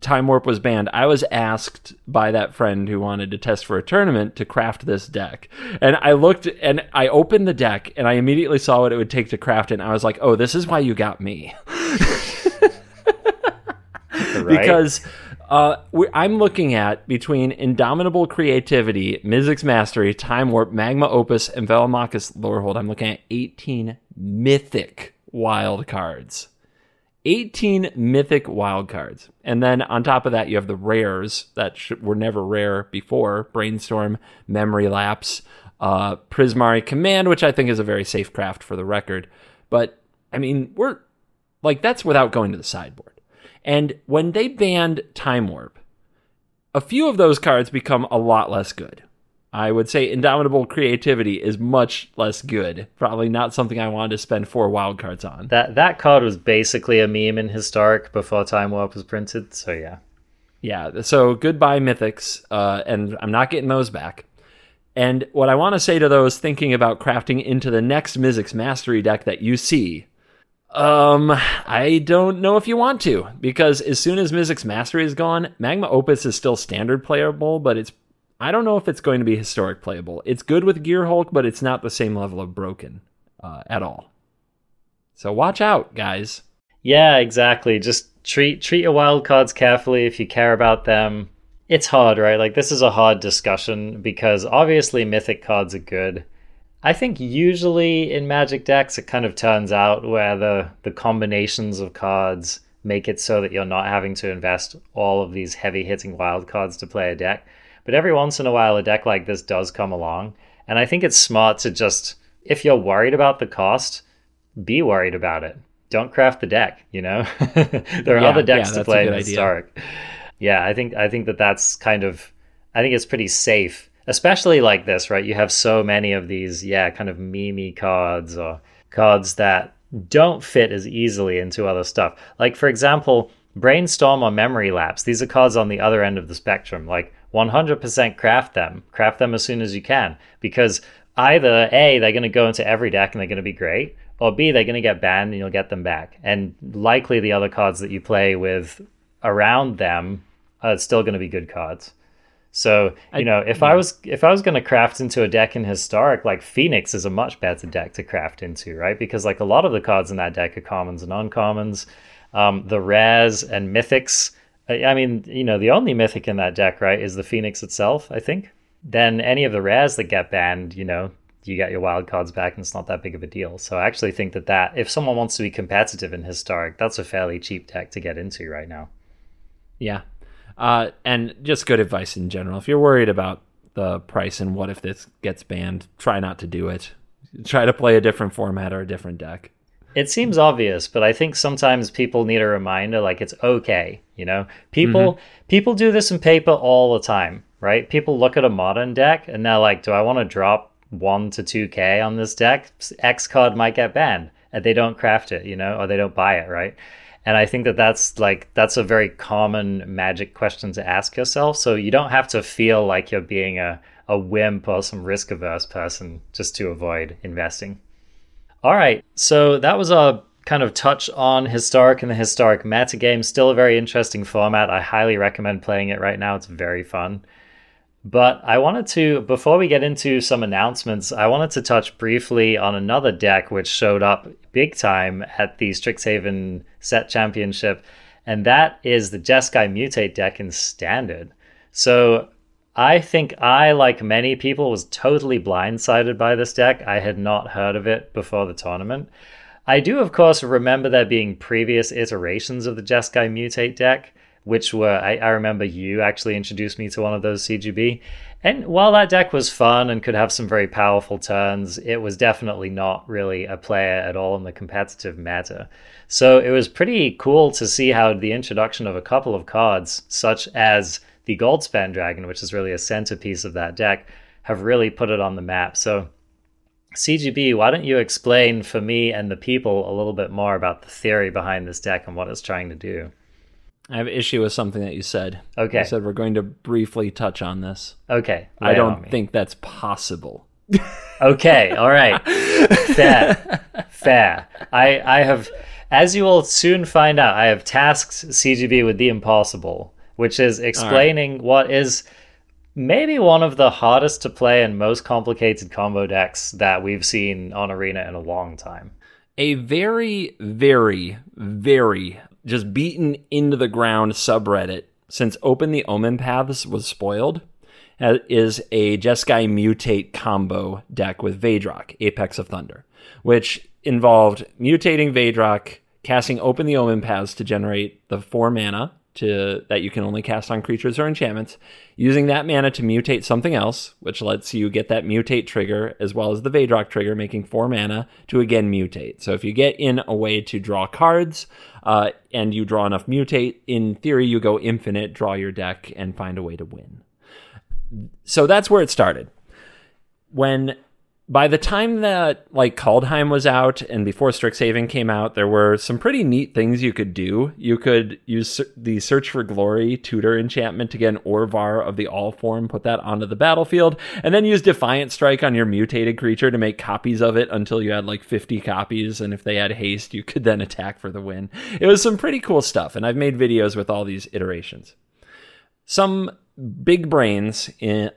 Time Warp was banned, I was asked by that friend who wanted to test for a tournament to craft this deck. And I looked and I opened the deck and I immediately saw what it would take to craft it. And I was like, oh, this is why you got me. right? Because uh, I'm looking at between Indomitable Creativity, Mizzix Mastery, Time Warp, Magma Opus, and Velomachus Lorehold. I'm looking at 18 mythic wild cards. 18 mythic wildcards. And then on top of that, you have the rares that sh- were never rare before Brainstorm, Memory Lapse, uh, Prismari Command, which I think is a very safe craft for the record. But I mean, we're like, that's without going to the sideboard. And when they banned Time Warp, a few of those cards become a lot less good. I would say Indomitable Creativity is much less good. Probably not something I wanted to spend four wildcards on. That that card was basically a meme in Historic before Time Warp was printed. So yeah, yeah. So goodbye Mythics, uh, and I'm not getting those back. And what I want to say to those thinking about crafting into the next Mizzix Mastery deck that you see, um, I don't know if you want to because as soon as Mizzix Mastery is gone, Magma Opus is still standard playable, but it's I don't know if it's going to be historic playable. It's good with Gear Hulk, but it's not the same level of broken uh, at all. So watch out, guys. Yeah, exactly. Just treat treat your wild cards carefully if you care about them. It's hard, right? Like this is a hard discussion because obviously mythic cards are good. I think usually in Magic decks it kind of turns out where the the combinations of cards make it so that you're not having to invest all of these heavy hitting wild cards to play a deck. But every once in a while, a deck like this does come along. And I think it's smart to just, if you're worried about the cost, be worried about it. Don't craft the deck, you know? there are yeah, other decks yeah, to play in Historic. Yeah, I think I think that that's kind of I think it's pretty safe, especially like this, right? You have so many of these, yeah, kind of memey cards or cards that don't fit as easily into other stuff. Like for example, Brainstorm or Memory Lapse. These are cards on the other end of the spectrum. Like 100% craft them. Craft them as soon as you can because either A, they're going to go into every deck and they're going to be great, or B, they're going to get banned and you'll get them back. And likely the other cards that you play with around them are still going to be good cards. So, you know, if I was if I was going to craft into a deck in historic, like Phoenix is a much better deck to craft into, right? Because like a lot of the cards in that deck are commons and uncommons. Um, the rares and mythics I mean, you know, the only mythic in that deck, right, is the Phoenix itself, I think. Then any of the rares that get banned, you know, you get your wild cards back and it's not that big of a deal. So I actually think that that if someone wants to be competitive in historic, that's a fairly cheap deck to get into right now. Yeah. Uh, and just good advice in general. If you're worried about the price and what if this gets banned, try not to do it. Try to play a different format or a different deck. It seems obvious, but I think sometimes people need a reminder like it's okay, you know? People mm-hmm. people do this in paper all the time, right? People look at a modern deck and they're like, "Do I want to drop 1 to 2k on this deck? X card might get banned." And they don't craft it, you know, or they don't buy it, right? And I think that that's like that's a very common magic question to ask yourself. So you don't have to feel like you're being a a wimp or some risk averse person just to avoid investing. All right, so that was a kind of touch on historic and the historic meta game. Still a very interesting format. I highly recommend playing it right now. It's very fun. But I wanted to, before we get into some announcements, I wanted to touch briefly on another deck which showed up big time at the Strixhaven Set Championship, and that is the Jeskai Mutate deck in Standard. So I think I, like many people, was totally blindsided by this deck. I had not heard of it before the tournament. I do, of course, remember there being previous iterations of the Jeskai Mutate deck, which were, I, I remember you actually introduced me to one of those CGB. And while that deck was fun and could have some very powerful turns, it was definitely not really a player at all in the competitive meta. So it was pretty cool to see how the introduction of a couple of cards, such as the Goldspan Dragon, which is really a centerpiece of that deck, have really put it on the map. So, CGB, why don't you explain for me and the people a little bit more about the theory behind this deck and what it's trying to do? I have an issue with something that you said. Okay. You said we're going to briefly touch on this. Okay. I don't think that's possible. okay. All right. Fair. Fair. I, I have, as you will soon find out, I have tasked CGB with the impossible which is explaining right. what is maybe one of the hardest to play and most complicated combo decks that we've seen on Arena in a long time. A very, very, very just beaten into the ground subreddit since Open the Omen Paths was spoiled uh, is a Jeskai Mutate combo deck with Vadrok, Apex of Thunder, which involved mutating Vadrok, casting Open the Omen Paths to generate the four mana to that you can only cast on creatures or enchantments, using that mana to mutate something else, which lets you get that mutate trigger as well as the Vadrok trigger, making four mana to again mutate. So if you get in a way to draw cards uh, and you draw enough mutate, in theory you go infinite, draw your deck, and find a way to win. So that's where it started. When by the time that like Kaldheim was out and before Strixhaven came out, there were some pretty neat things you could do. You could use the Search for Glory tutor enchantment to get an Orvar of the All form, put that onto the battlefield, and then use Defiant Strike on your mutated creature to make copies of it until you had like 50 copies. And if they had haste, you could then attack for the win. It was some pretty cool stuff, and I've made videos with all these iterations. Some big brains in,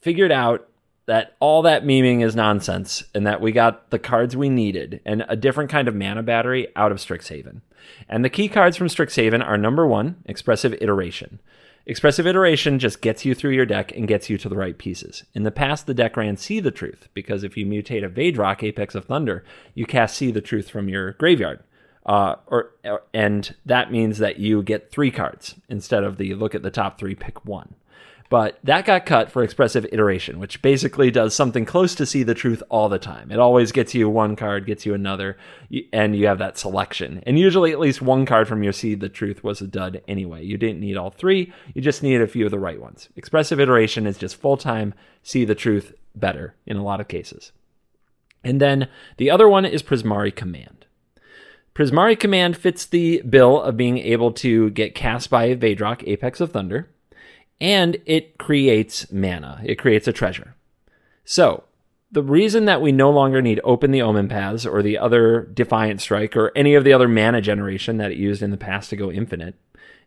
figured out that all that memeing is nonsense and that we got the cards we needed and a different kind of mana battery out of Strixhaven. And the key cards from Strixhaven are number one, Expressive Iteration. Expressive Iteration just gets you through your deck and gets you to the right pieces. In the past, the deck ran See the Truth, because if you mutate a Vadrok, Apex of Thunder, you cast See the Truth from your graveyard. Uh, or, and that means that you get three cards instead of the look at the top three, pick one. But that got cut for expressive iteration, which basically does something close to see the truth all the time. It always gets you one card, gets you another, and you have that selection. And usually, at least one card from your see the truth was a dud anyway. You didn't need all three, you just needed a few of the right ones. Expressive iteration is just full time see the truth better in a lot of cases. And then the other one is Prismari Command. Prismari Command fits the bill of being able to get cast by Vadrok, Apex of Thunder and it creates mana. It creates a treasure. So, the reason that we no longer need Open the Omen Paths or the other Defiant Strike or any of the other mana generation that it used in the past to go infinite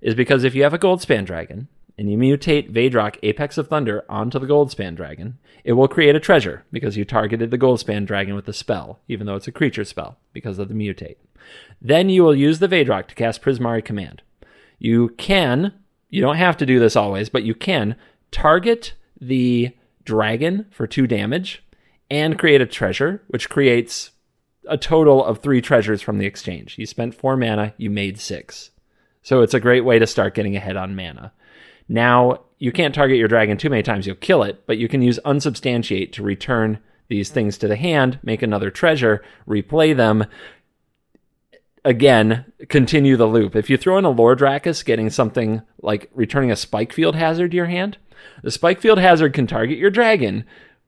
is because if you have a Goldspan Dragon and you mutate Vadrok Apex of Thunder onto the Goldspan Dragon, it will create a treasure because you targeted the Goldspan Dragon with the spell, even though it's a creature spell because of the mutate. Then you will use the Vadrok to cast Prismari Command. You can you don't have to do this always, but you can target the dragon for two damage and create a treasure, which creates a total of three treasures from the exchange. You spent four mana, you made six. So it's a great way to start getting ahead on mana. Now, you can't target your dragon too many times, you'll kill it, but you can use Unsubstantiate to return these things to the hand, make another treasure, replay them, again, continue the loop. If you throw in a Lore Drakkis, getting something like returning a Spikefield Hazard to your hand, the Spikefield Hazard can target your dragon,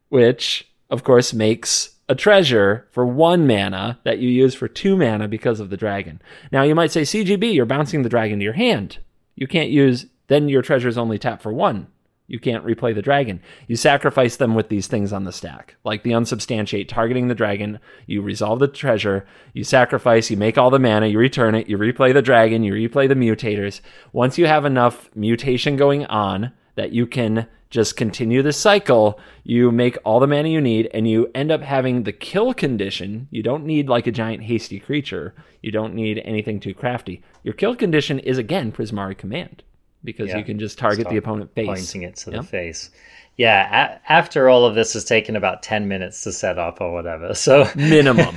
which, of course, makes a treasure for one mana that you use for two mana because of the dragon. Now, you might say, CGB, you're bouncing the dragon to your hand. You can't use, then your treasure's only tap for one. You can't replay the dragon. You sacrifice them with these things on the stack, like the unsubstantiate, targeting the dragon. You resolve the treasure. You sacrifice. You make all the mana. You return it. You replay the dragon. You replay the mutators. Once you have enough mutation going on that you can just continue the cycle, you make all the mana you need, and you end up having the kill condition. You don't need like a giant hasty creature. You don't need anything too crafty. Your kill condition is again Prismari Command because yeah. you can just target the opponent face. Pointing it to the face. Yeah, a- after all of this has taken about 10 minutes to set up or whatever. So minimum.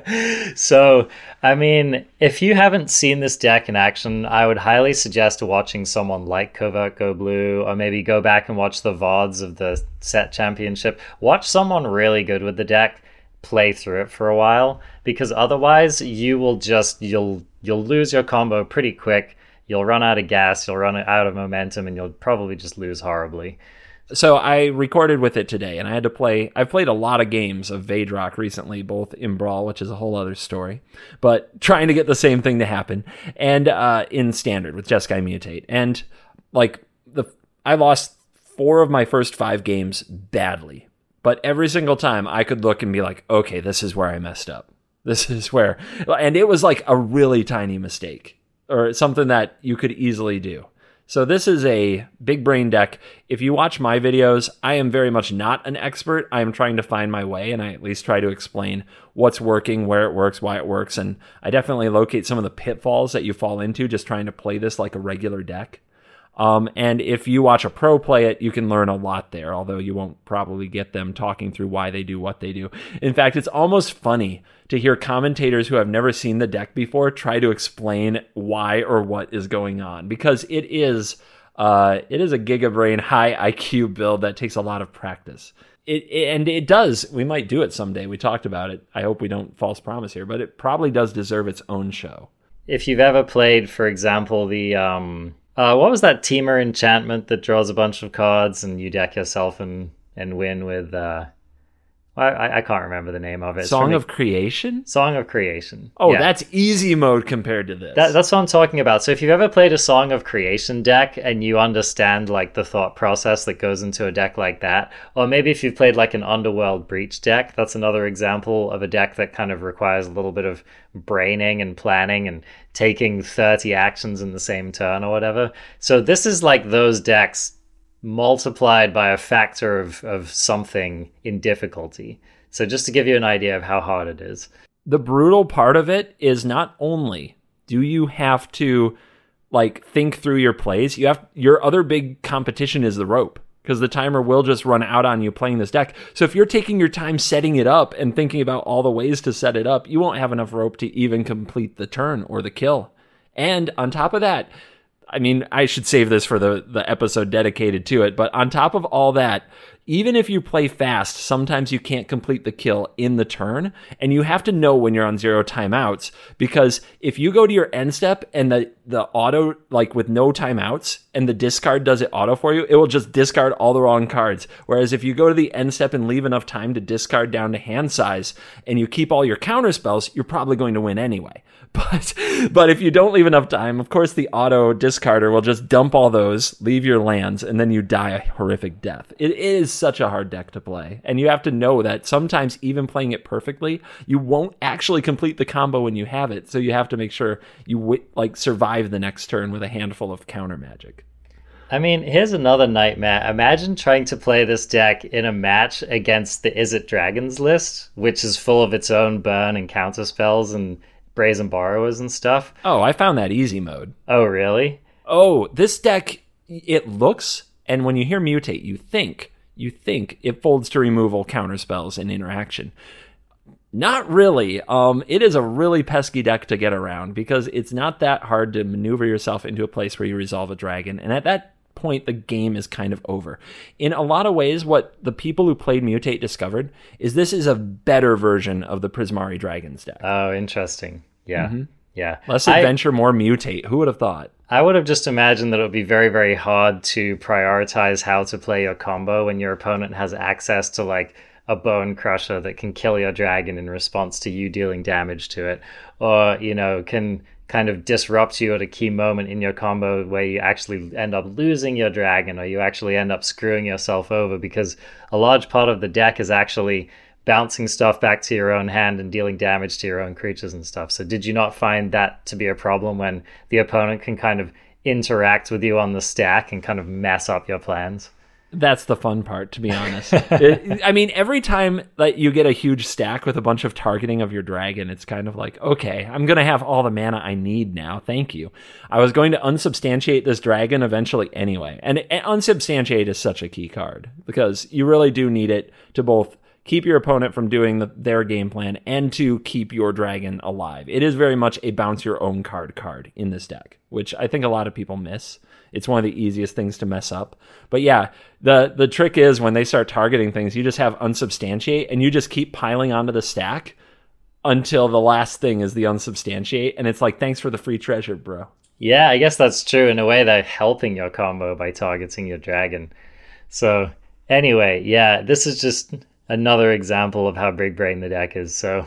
so, I mean, if you haven't seen this deck in action, I would highly suggest watching someone like Covert Go Blue or maybe go back and watch the VODs of the set championship. Watch someone really good with the deck play through it for a while because otherwise you will just you'll you'll lose your combo pretty quick you'll run out of gas, you'll run out of momentum, and you'll probably just lose horribly. So I recorded with it today, and I had to play. I've played a lot of games of Vadrok recently, both in Brawl, which is a whole other story, but trying to get the same thing to happen, and uh, in Standard with Jeskai Mutate, and like the I lost four of my first five games badly, but every single time I could look and be like, okay, this is where I messed up. This is where, and it was like a really tiny mistake or something that you could easily do. So this is a big brain deck. If you watch my videos, I am very much not an expert. I am trying to find my way and I at least try to explain what's working, where it works, why it works, and I definitely locate some of the pitfalls that you fall into just trying to play this like a regular deck. Um, and if you watch a pro play it, you can learn a lot there, although you won't probably get them talking through why they do what they do. In fact, it's almost funny to hear commentators who have never seen the deck before try to explain why or what is going on because it is uh, it is a gigabrain high IQ build that takes a lot of practice. It, it, and it does. We might do it someday. We talked about it. I hope we don't false promise here, but it probably does deserve its own show. If you've ever played, for example, the um, uh, what was that Temur enchantment that draws a bunch of cards and you deck yourself and and win with uh, I, I can't remember the name of it. It's Song of Creation? Song of Creation. Oh, Yeah. that's easy mode compared to this. That, that's what I'm talking about. So if you've ever played a Song of Creation deck and you understand like the thought process that goes into a deck like that, or maybe if you've played like an Underworld Breach deck, that's another example of a deck that kind of requires a little bit of braining and planning and taking 30 actions in the same turn or whatever. So this is like those decks multiplied by a factor of, of something in difficulty. So just to give you an idea of how hard it is. the brutal part of it is not only do you have to like think through your plays, you have your other big competition is the rope because the timer will just run out on you playing this deck. So if you're taking your time setting it up and thinking about all the ways to set it up, you won't have enough rope to even complete the turn or the kill. And on top of that, I mean, I should save this for the, the episode dedicated to it, but on top of all that, even if you play fast, sometimes you can't complete the kill in the turn, and you have to know when you're on zero timeouts because if you go to your end step and the the auto like with no timeouts and the discard does it auto for you, it will just discard all the wrong cards. Whereas if you go to the end step and leave enough time to discard down to hand size and you keep all your counter spells, you're probably going to win anyway. But but if you don't leave enough time, of course the auto discarder will just dump all those, leave your lands, and then you die a horrific death. It is such a hard deck to play, and you have to know that sometimes even playing it perfectly, you won't actually complete the combo when you have it. So you have to make sure you wi- like survive the next turn with a handful of counter magic. I mean, here's another nightmare. Imagine trying to play this deck in a match against the Izzet Dragons list, which is full of its own burn and counter spells and brazen borrowers and stuff. Oh, I found that easy mode. Oh, really? Oh, this deck it looks and when you hear mutate, you think you think it folds to removal counter spells and interaction. Not really. Um, it is a really pesky deck to get around because it's not that hard to maneuver yourself into a place where you resolve a dragon, and at that point the game is kind of over. In a lot of ways, what the people who played Mutate discovered is this is a better version of the Prismari Dragons deck. Oh, interesting. Yeah. Mm-hmm. Yeah. Less I- adventure, more mutate. Who would have thought? I would have just imagined that it would be very, very hard to prioritize how to play your combo when your opponent has access to like a bone crusher that can kill your dragon in response to you dealing damage to it, or you know can kind of disrupt you at a key moment in your combo where you actually end up losing your dragon or you actually end up screwing yourself over because a large part of the deck is actually bouncing stuff back to your own hand and dealing damage to your own creatures and stuff. So did you not find that to be a problem when the opponent can kind of interact with you on the stack and kind of mess up your plans? That's the fun part, to be honest. It- I mean, every time that you get a huge stack with a bunch of targeting of your dragon, it's kind of like, okay, I'm going to have all the mana I need now. Thank you. I was going to unsubstantiate this dragon eventually anyway. And, and unsubstantiate is such a key card because you really do need it to both keep your opponent from doing the, their game plan and to keep your dragon alive. It is very much a bounce your own card card in this deck, which I think a lot of people miss. It's one of the easiest things to mess up. But yeah, the the trick is when they start targeting things, you just have unsubstantiate and you just keep piling onto the stack until the last thing is the unsubstantiate and it's like thanks for the free treasure, bro. Yeah, I guess that's true. In a way, they're helping your combo by targeting your dragon. So, anyway, yeah, this is just another example of how big brain the deck is. So,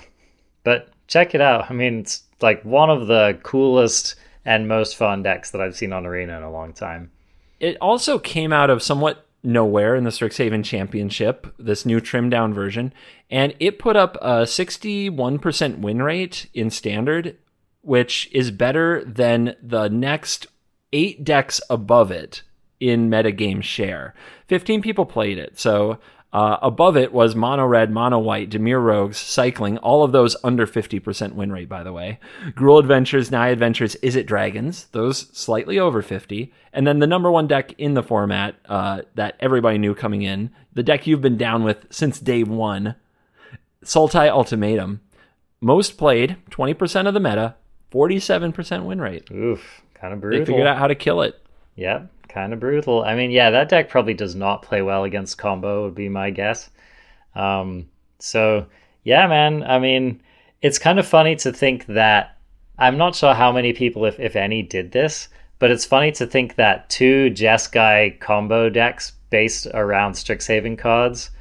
but check it out. I mean, it's like one of the coolest and most fun decks that I've seen on Arena in a long time. It also came out of somewhat nowhere in the Strixhaven Championship, this new trimmed down version, and it put up a 61% win rate in standard, which is better than the next eight decks above it in metagame share. 15 people played it, so Uh, above it was mono red, mono white, Dimir Rogues, Cycling, all of those under 50% win rate, by the way. Gruul Adventures, Naya Adventures, Izzet Dragons, those slightly over 50. And then the number one deck in the format uh, that everybody knew coming in, the deck you've been down with since day one, Sultai Ultimatum. Most played, 20% of the meta, 47% win rate. Oof, kind of brutal. They figured out how to kill it. Yep, kind of brutal. I mean, yeah, that deck probably does not play well against combo, would be my guess. Um, so, yeah, man, I mean, it's kind of funny to think that I'm not sure how many people, if, if any, did this, but it's funny to think that two Jeskai combo decks based around Strixhaven cards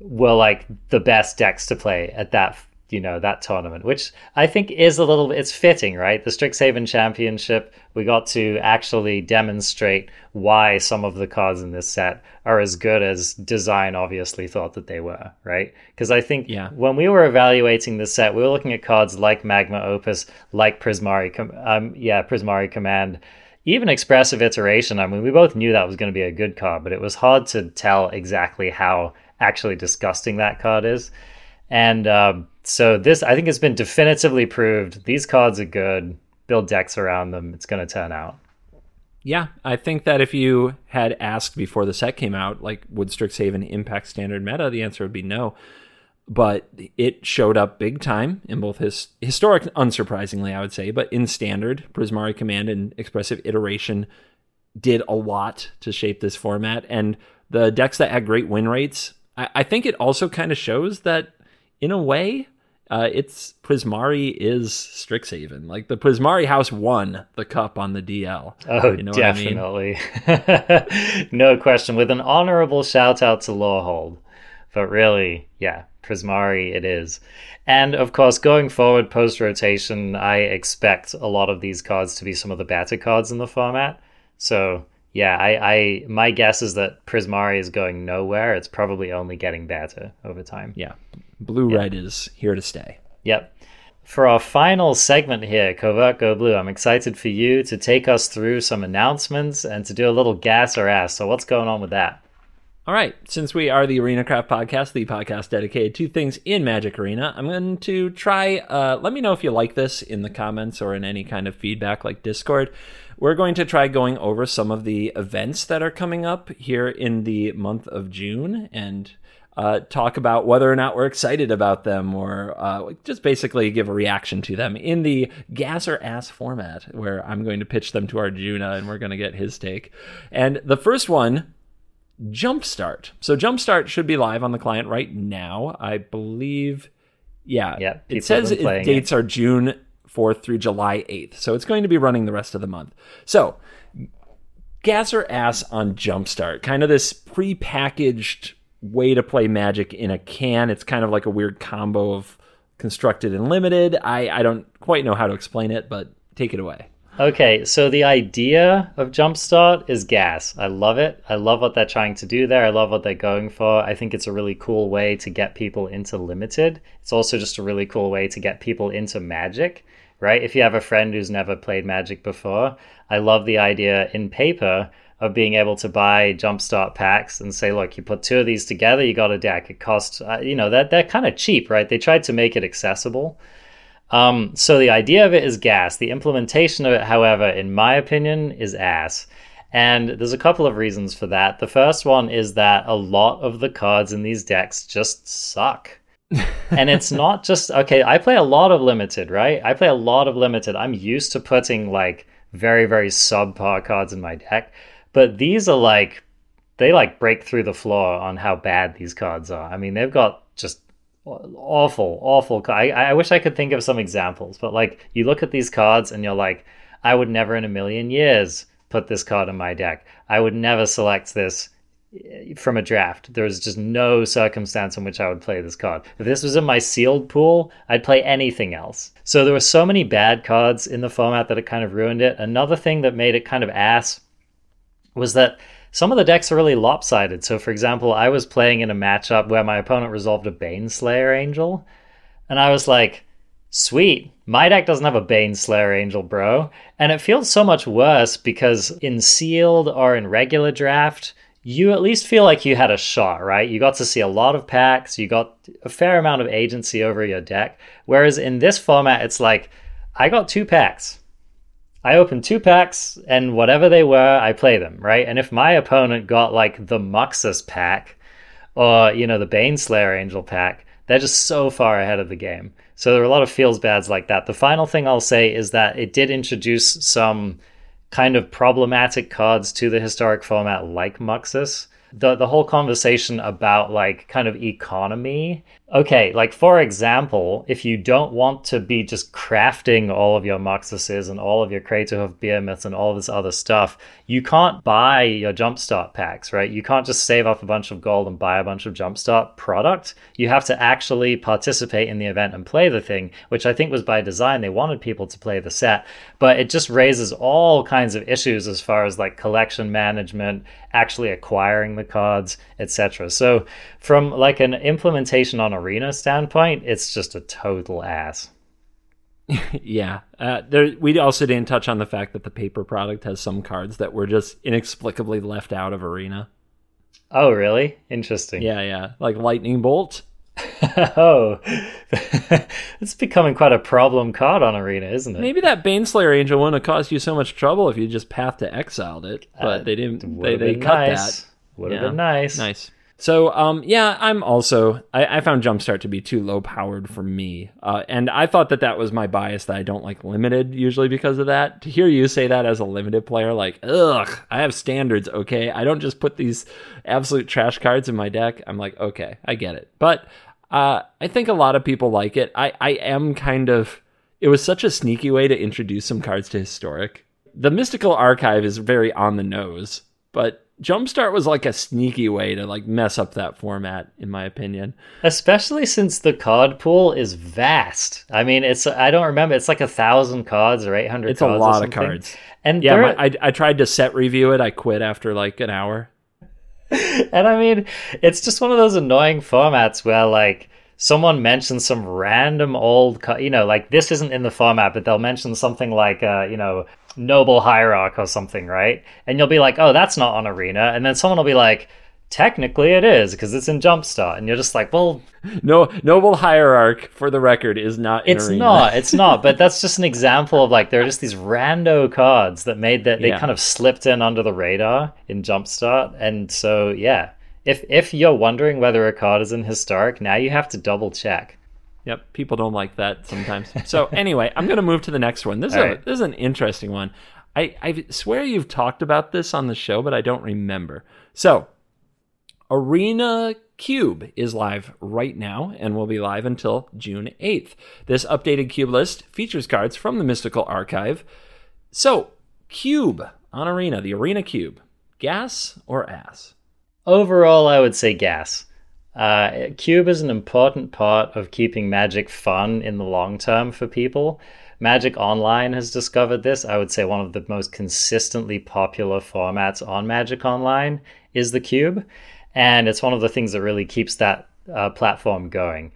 were like the best decks to play at that you know that tournament which i think is a little it's fitting right? The strixhaven championship we got to actually demonstrate why some of the cards in this set are as good as design obviously thought that they were right? Because i think Yeah. when we were evaluating the set we were looking at cards like magma opus like prismari um, yeah prismari command even expressive iteration. I mean we both knew that was going to be a good card but it was hard to tell exactly how actually disgusting that card is. And um, so this i think has been definitively proved these cards are good build decks around them it's going to turn out Yeah, I think that if you had asked before the set came out, like, would Strixhaven impact standard meta, the answer would be no. But it showed up big time in both his historic, unsurprisingly, I would say, but in standard, Prismari Command and Expressive Iteration did a lot to shape this format. And the decks that had great win rates, I, I think it also kind of shows that, in a way, uh, it's Prismari is Strixhaven. Like the Prismari house won the cup on the DL. oh You know what I mean? definitely no question with an honorable shout out to Lorehold but really yeah prismari it is and of course going forward post rotation i expect a lot of these cards to be some of the better cards in the format so yeah i, I my guess is that prismari is going nowhere it's probably only getting better over time Yeah. Blue red is here to stay. Yep. For our final segment here, Covert Go Blue, I'm excited for you to take us through some announcements and to do a little gas or ass. So, what's going on with that? All right. Since we are the Arena Craft podcast, the podcast dedicated to things in Magic Arena, I'm going to try. Uh, let me know if you like this in the comments or in any kind of feedback like Discord. We're going to try going over some of the events that are coming up here in the month of June and uh, talk about whether or not we're excited about them or uh, just basically give a reaction to them in the gas or ass format where I'm going to pitch them to Arjuna and we're going to get his take. And the first one Jumpstart. So Jumpstart should be live on the client right now. I believe. Yeah. Yeah, it says it, dates are June 4th through July 8th. So it's going to be running the rest of the month. So gas or ass on Jumpstart. Kind of this pre-packaged way to play Magic in a can. It's kind of like a weird combo of constructed and limited. I, I don't quite know how to explain it, but take it away. Okay, so the idea of Jumpstart is gas. I love it. I love what they're trying to do there. I love what they're going for. I think it's a really cool way to get people into limited. It's also just a really cool way to get people into magic, right? If you have a friend who's never played magic before, I love the idea in paper of being able to buy Jumpstart packs and say, look, you put two of these together, you got a deck. It costs, uh, you know, that they're kind of cheap, right? They tried to make it accessible. Um, so the idea of it is gas. The implementation of it, however, in my opinion, is ass. And there's a couple of reasons for that. The first one is that a lot of the cards in these decks just suck. And it's not just okay, I play a lot of limited, right? I play a lot of limited. I'm used to putting like very, very subpar cards in my deck. But these are like they like break through the floor on how bad these cards are. I mean, they've got just awful, awful. I, I wish I could think of some examples, but like you look at these cards and you're like, I would never in a million years put this card in my deck. I would never select this from a draft. There's just no circumstance in which I would play this card. If this was in my sealed pool, I'd play anything else. So there were so many bad cards in the format that it kind of ruined it. Another thing that made it kind of ass was that some of the decks are really lopsided. So, for example, I was playing in a matchup where my opponent resolved a Baneslayer Angel, and I was like, sweet, my deck doesn't have a Baneslayer Angel, bro. And it feels so much worse because in sealed or in regular draft, you at least feel like you had a shot, right? You got to see a lot of packs, you got a fair amount of agency over your deck. Whereas in this format, it's like, I got two packs. I open two packs, and whatever they were, I play them, right? And if my opponent got like the Muxus pack or, you know, the Baneslayer Angel pack, they're just so far ahead of the game. So there are a lot of feels bads like that. The final thing I'll say is that it did introduce some kind of problematic cards to the historic format like Muxus. The the whole conversation about like kind of economy. Okay, like for example, if you don't want to be just crafting all of your Muxuses and all of your Craterhoof Behemoths and all this other stuff, you can't buy your Jumpstart packs, right? You can't just save up a bunch of gold and buy a bunch of Jumpstart product. You have to actually participate in the event and play the thing, which I think was by design. They wanted people to play the set, but it just raises all kinds of issues as far as like collection management, actually acquiring the cards, etc. So from like an implementation on arena standpoint, it's just a total ass. yeah. Uh, there, we also didn't touch on the fact that the paper product has some cards that were just inexplicably left out of Arena. Oh, really? Interesting. Yeah, yeah. Like Lightning Bolt. oh, it's becoming quite a problem card on Arena, isn't it? Maybe that Baneslayer Angel wouldn't have caused you so much trouble if you just path to exiled it, but uh, they didn't. They, they cut nice. that. Would have yeah. been nice. Nice. So um, yeah, I'm also I, I, found Jumpstart to be too low powered for me, uh, and I thought that that was my bias that I don't like limited usually because of that. To hear you say that as a limited player, like ugh, I have standards. Okay, I don't just put these absolute trash cards in my deck. I'm like, okay, I get it, but uh, I think a lot of people like it. I I am kind of. It was such a sneaky way to introduce some cards to historic. The mystical archive is very on the nose, but Jumpstart was like a sneaky way to like mess up that format, in my opinion. Especially since the card pool is vast. I mean, it's I don't remember. It's like a thousand cards or eight hundred. It's a lot of cards. And yeah, my, I I tried to set review it. I quit after like an hour. and I mean, it's just one of those annoying formats where like someone mentions some random old, you know, like this isn't in the format, but they'll mention something like, uh, you know, noble hierarch or something, right? And you'll be like, oh, that's not on arena. And then someone will be like, technically it is because it's in Jumpstart. And you're just like, well, no, noble hierarch for the record is not. it's arena. It's not. It's not. But that's just an example of like there are just these rando cards that made that they yeah. kind of slipped in under the radar in Jumpstart. And so yeah, if if you're wondering whether a card is in historic, now you have to double check. Yep, people don't like that sometimes. so anyway, I'm going to move to the next one. This is, a, right. this is an interesting one. I, I swear you've talked about this on the show, but I don't remember. So, Arena Cube is live right now and will be live until June 8th. This updated cube list features cards from the Mystical Archive. So, Cube on Arena, the Arena Cube, gas or ass? Overall, I would say gas. Uh, Cube is an important part of keeping Magic fun in the long term for people. Magic Online has discovered this. I would say one of the most consistently popular formats on Magic Online is the Cube. And it's one of the things that really keeps that uh, platform going.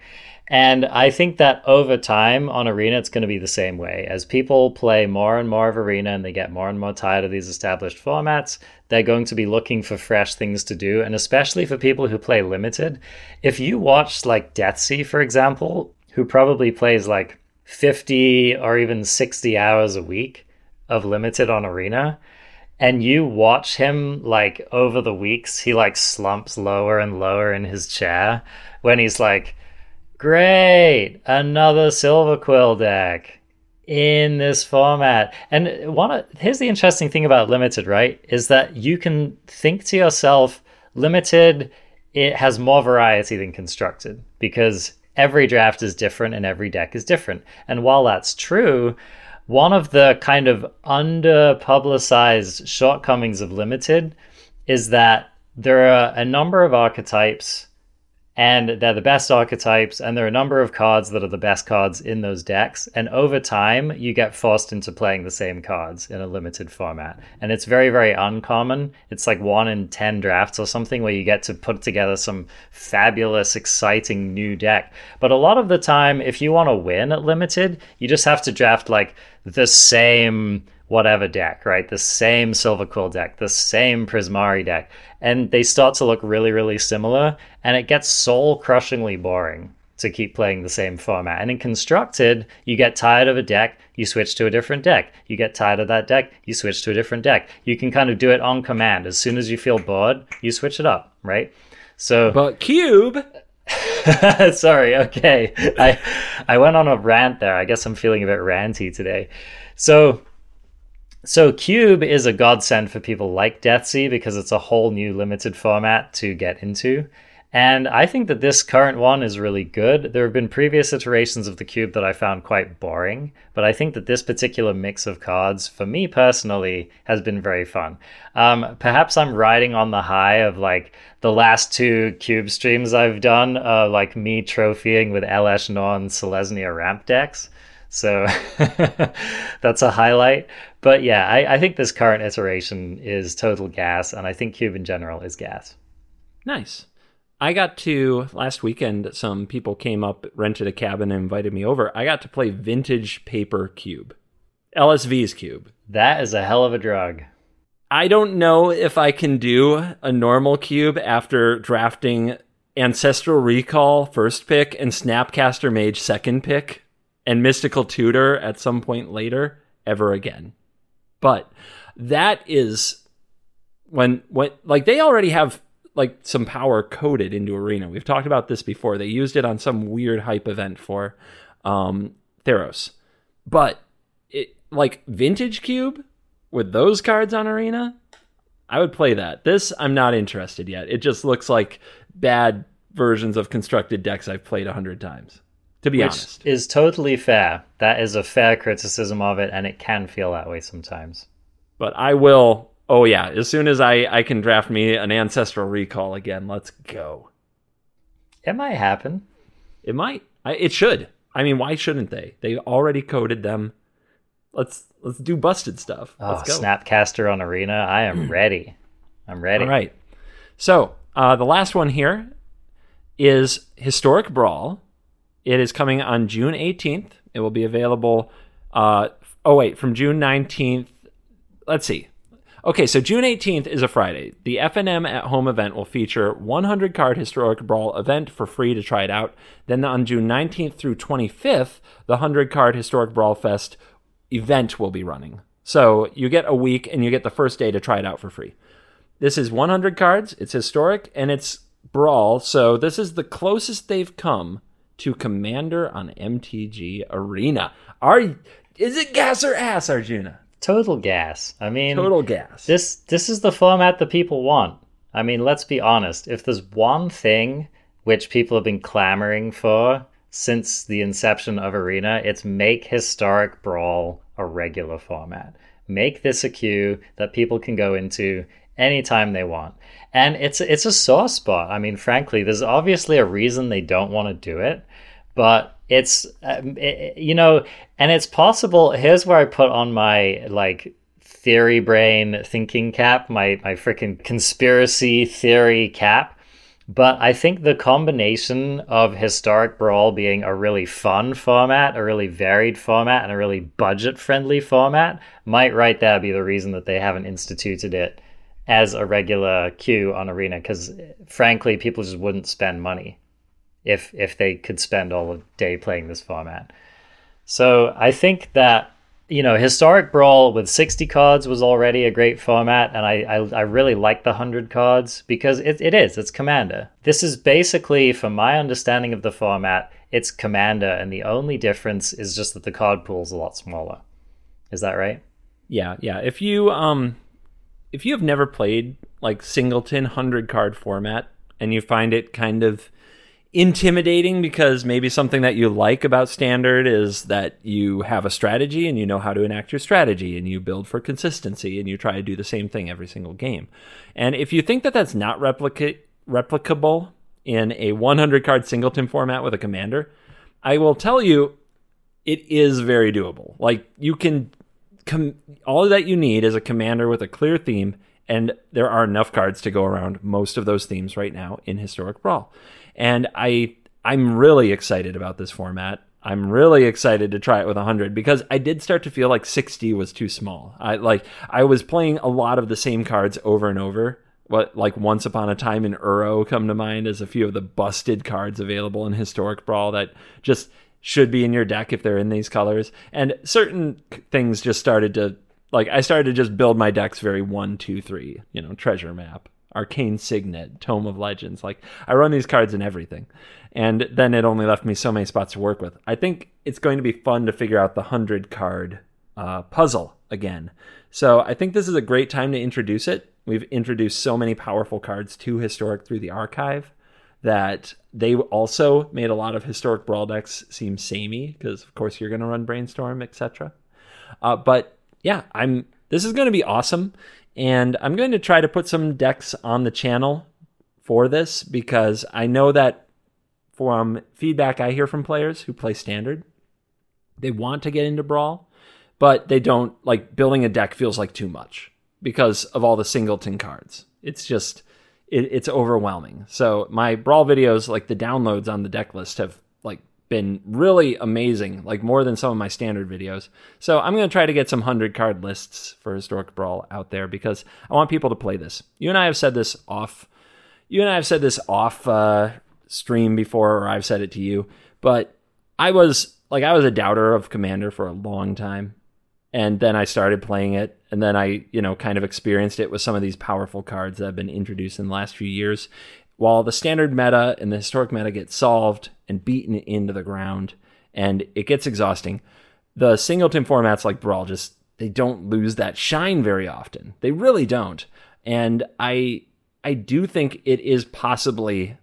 And I think that over time on Arena, it's going to be the same way. As people play more and more of Arena and they get more and more tired of these established formats, they're going to be looking for fresh things to do. And especially for people who play limited, if you watch like Deathsie, for example, who probably plays like 50 or even 60 hours a week of limited on Arena, and you watch him like over the weeks, he like slumps lower and lower in his chair when he's like, Great, another Silverquill deck in this format. And one here's the interesting thing about limited, right? Is that you can think to yourself, limited it has more variety than constructed because every draft is different and every deck is different. And while that's true, one of the kind of under publicized shortcomings of limited is that there are a number of archetypes and they're the best archetypes and there are a number of cards that are the best cards in those decks. And over time you get forced into playing the same cards in a limited format. And it's very very uncommon. It's like one in 10 drafts or something where you get to put together some fabulous exciting new deck. But a lot of the time if you want to win at limited you just have to draft like the same whatever deck, right? The same Silverquill deck, the same Prismari deck, and they start to look really, really similar, and it gets soul crushingly boring to keep playing the same format. And in constructed, you get tired of a deck, you switch to a different deck. You get tired of that deck, you switch to a different deck. You can kind of do it on command. As soon as you feel bored, you switch it up, right? So But Cube, Sorry, okay. I I went on a rant there. I guess I'm feeling a bit ranty today. So so Cube is a godsend for people like Deathsie because it's a whole new limited format to get into. And I think that this current one is really good. There have been previous iterations of the cube that I found quite boring, but I think that this particular mix of cards, for me personally, has been very fun. Um, perhaps I'm riding on the high of like the last two cube streams I've done, uh, like me trophying with Elesh Norn Selesnya ramp decks. So that's a highlight. But yeah, I, I think this current iteration is total gas, and I think Cube in general is gas. Nice. I got to last weekend. Some people came up, rented a cabin, and invited me over. I got to play vintage paper cube, LSV's cube. That is a hell of a drug. I don't know if I can do a normal cube after drafting Ancestral Recall first pick and Snapcaster Mage second pick and Mystical Tutor at some point later ever again. But that is when when like they already have like some power coded into Arena. We've talked about this before. They used it on some weird hype event for um, Theros, but it like Vintage Cube with those cards on Arena, I would play that. This I'm not interested yet. It just looks like bad versions of constructed decks I've played a hundred times. To be Which honest, is totally fair. That is a fair criticism of it, and it can feel that way sometimes. but I will. Oh yeah, as soon as I I can draft me an ancestral recall again, let's go. It might happen. It might. I, it should. I mean, why shouldn't they? They already coded them. Let's let's do busted stuff. Oh, Let's go. Snapcaster on Arena. I am ready. I'm ready. All right. So uh, the last one here is Historic Brawl. It is coming on June 18th. It will be available. Uh, oh wait, from June 19th. Let's see. Okay, so June 18th is a Friday. The FNM at Home event will feature 100 card Historic Brawl event for free to try it out. Then on June 19th through 25th, the 100 card Historic Brawl Fest event will be running. So you get a week and you get the first day to try it out for free. This is 100 cards, it's historic, and it's Brawl. So this is the closest they've come to Commander on MTG Arena. Are is it gas or ass, Arjuna? Total gas. I mean, Total gas. this this is the format that people want. I mean, let's be honest. If there's one thing which people have been clamoring for since the inception of Arena, it's make historic brawl a regular format. Make this a queue that people can go into anytime they want. And it's it's a sore spot. I mean, frankly, there's obviously a reason they don't want to do it, but it's um, it, you know, and it's possible. Here's where I put on my like theory brain thinking cap, my my freaking conspiracy theory cap. But I think the combination of historic brawl being a really fun format, a really varied format, and a really budget friendly format might right there be the reason that they haven't instituted it as a regular queue on Arena. Because frankly, people just wouldn't spend money if if they could spend all day playing this format. So I think that you know historic brawl with 60 cards was already a great format and i i, I really like the 100 cards because it, it is it's commander this is basically from my understanding of the format it's commander and the only difference is just that the card pool is a lot smaller is that right Yeah, yeah. If you um if you have never played like singleton 100 card format and you find it kind of intimidating because maybe something that you like about standard is that you have a strategy and you know how to enact your strategy and you build for consistency and you try to do the same thing every single game. And if you think that that's not replicable in a 100 card singleton format with a commander, I will tell you it is very doable. Like you can com- all that you need is a commander with a clear theme, and there are enough cards to go around most of those themes right now in Historic Brawl. And I I'm really excited about this format. I'm really excited to try it with 100 because I did start to feel like 60 was too small. I like I was playing a lot of the same cards over and over. What like Once Upon a Time in Uro come to mind as a few of the busted cards available in Historic Brawl that just should be in your deck if they're in these colors. And certain things just started to like I started to just build my decks very one, two, three, you know, treasure map. Arcane Signet, Tome of Legends. Like I run these cards in everything. And then it only left me so many spots to work with. I think it's going to be fun to figure out the 100 card uh, puzzle again. So I think this is a great time to introduce it. We've introduced so many powerful cards to Historic through the archive that they also made a lot of Historic Brawl decks seem samey because, of course, you're going to run Brainstorm, etc. Uh, but yeah, I'm. This is going to be awesome. And I'm going to try to put some decks on the channel for this because I know that from feedback I hear from players who play standard, they want to get into Brawl, but they don't like building a deck feels like too much because of all the singleton cards. It's just it, it's overwhelming. So my Brawl videos, like the downloads on the deck list, have like been really amazing, like more than some of my standard videos. So I'm to try to get some 100 card lists for Historic Brawl out there because I want people to play this. You and I have said this off. You and I have said this off uh, stream before, or I've said it to you. But I was like, I was a doubter of Commander for a long time, and then I started playing it, and then I, you know, kind of experienced it with some of these powerful cards that have been introduced in the last few years, while the standard meta and the historic meta get solved and beaten into the ground and it gets exhausting, the singleton formats like Brawl just they don't lose that shine very often. They really don't. And I I do think it is possibly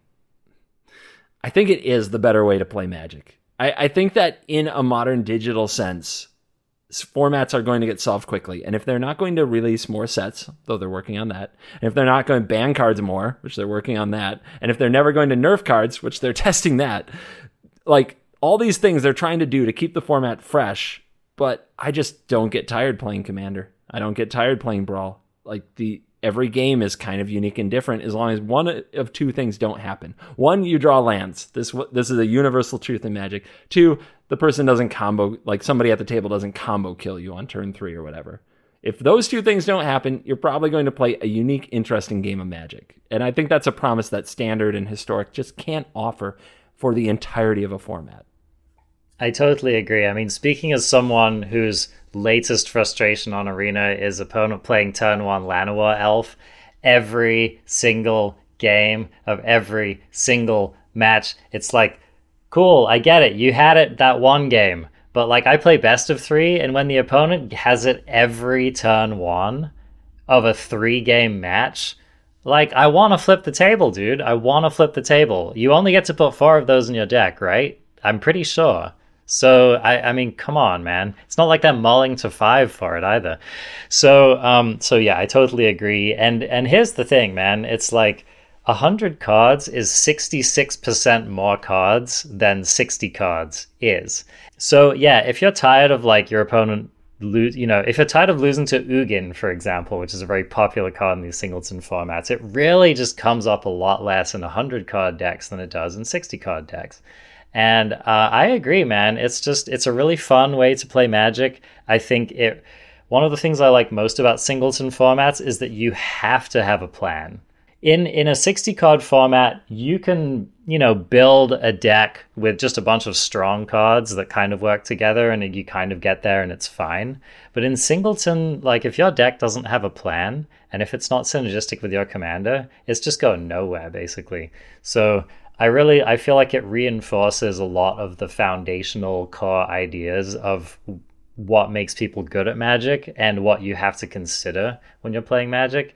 I think it is the better way to play Magic. I, I think that in a modern digital sense, formats are going to get solved quickly. And if they're not going to release more sets, though they're working on that, and if they're not going to ban cards more, which they're working on that, and if they're never going to nerf cards, which they're testing that, like all these things they're trying to do to keep the format fresh, but I just don't get tired playing Commander. I don't get tired playing Brawl. Like the every game is kind of unique and different as long as one of two things don't happen. One, you draw lands. This this is a universal truth in Magic. Two, the person doesn't combo like somebody at the table doesn't combo kill you on turn 3 or whatever. If those two things don't happen, you're probably going to play a unique, interesting game of Magic. And I think that's a promise that standard and historic just can't offer for the entirety of a format. I totally agree. I mean, speaking as someone whose latest frustration on Arena is opponent playing turn one Llanowar Elf, every single game of every single match, it's like, cool, I get it. You had it that one game. But like I play best of three, and when the opponent has it every turn one of a three game match, like I want to flip the table, dude. I want to flip the table. You only get to put four of those in your deck, right? I'm pretty sure. So I, I mean, come on, man. It's not like they're mulling to five for it either. So, um, so yeah, I totally agree. And and here's the thing, man. It's like hundred cards is sixty six percent more cards than sixty cards is. So yeah, if you're tired of like your opponent lose, you know, if you're tired of losing to Ugin, for example, which is a very popular card in these singleton formats, it really just comes up a lot less in hundred card decks than it does in sixty card decks. And uh, I agree, man. It's just it's a really fun way to play Magic. I think it. One of the things I like most about singleton formats is that you have to have a plan. In in a 60 card format, you can, you know, build a deck with just a bunch of strong cards that kind of work together and you kind of get there and it's fine. But in singleton, like if your deck doesn't have a plan and if it's not synergistic with your commander, it's just going nowhere basically. So I really I feel like it reinforces a lot of the foundational core ideas of what makes people good at magic and what you have to consider when you're playing magic.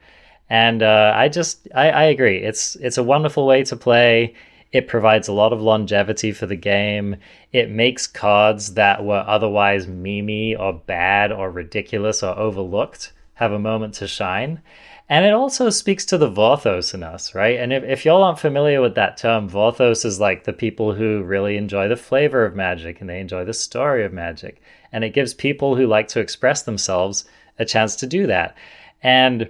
And uh, I just I, I agree. It's it's a wonderful way to play. It provides a lot of longevity for the game. It makes cards that were otherwise memey or bad or ridiculous or overlooked have a moment to shine. And it also speaks to the Vorthos in us, right? And if, if y'all aren't familiar with that term, Vorthos is like the people who really enjoy the flavor of magic and they enjoy the story of magic. And it gives people who like to express themselves a chance to do that. And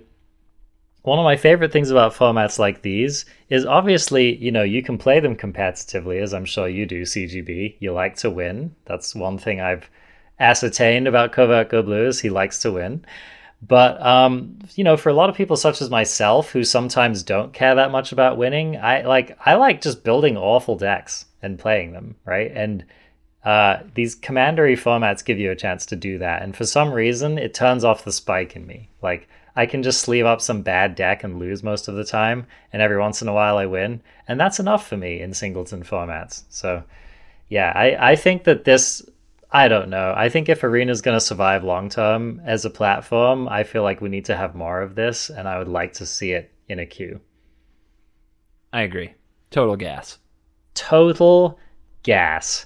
one of my favorite things about formats like these is obviously, you know, you can play them competitively, as I'm sure you do, CGB. You like to win. That's one thing I've ascertained about Covert Go Blue is he likes to win. But um, you know, for a lot of people such as myself who sometimes don't care that much about winning, I like I like just building awful decks and playing them, right? And uh, these commandery formats give you a chance to do that. And for some reason, it turns off the spike in me. Like I can just sleeve up some bad deck and lose most of the time, and every once in a while I win, and that's enough for me in singleton formats. So, yeah, I I think that this I don't know. I think if Arena is going to survive long term as a platform, I feel like we need to have more of this, and I would like to see it in a queue. I agree. Total gas. Total gas.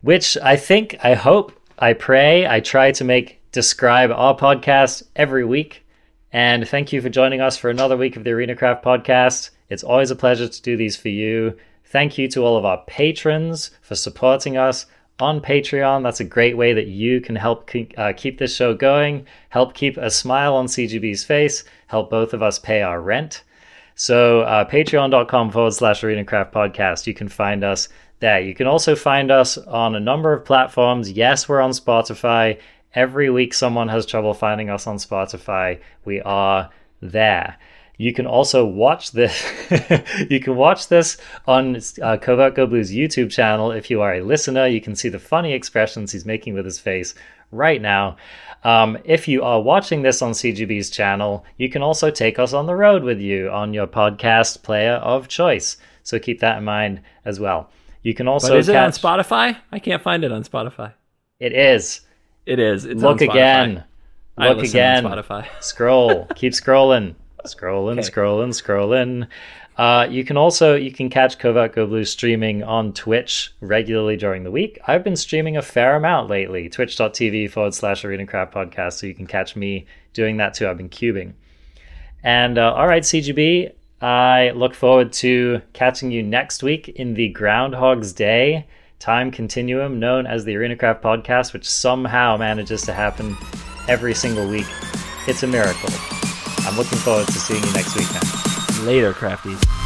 Which I think, I hope, I pray, I try to make describe our podcast every week. And thank you for joining us for another week of the Arena Craft podcast. It's always a pleasure to do these for you. Thank you to all of our patrons for supporting us on Patreon. That's a great way that you can help keep, uh, keep this show going, help keep a smile on CGB's face, help both of us pay our rent. So, uh, patreon.com forward slash ArenaCraft podcast. You can find us there. You can also find us on a number of platforms. Yes, we're on Spotify. Every week, someone has trouble finding us on Spotify. We are there. You can also watch this. you can watch this on uh, Covert Go Blue's YouTube channel. If you are a listener, you can see the funny expressions he's making with his face right now. Um, if you are watching this on CGB's channel, you can also take us on the road with you on your podcast player of choice. So keep that in mind as well. You can also but is catch... it on Spotify? I can't find it on Spotify. It is. It is. It's Look again. Look again. Spotify. Scroll. keep scrolling scrolling, okay. scrolling, scrolling. Uh, you can also you can catch Covert Go Blue streaming on Twitch regularly during the week. I've been streaming a fair amount lately. Twitch.tv forward slash Arena Craft Podcast, so you can catch me doing that too. I've been cubing. And uh, all right, CGB, I look forward to catching you next week in the Groundhog's Day time continuum known as the Arena Craft Podcast, which somehow manages to happen every single week. It's a miracle. I'm looking forward to seeing you next week. Later, crafties.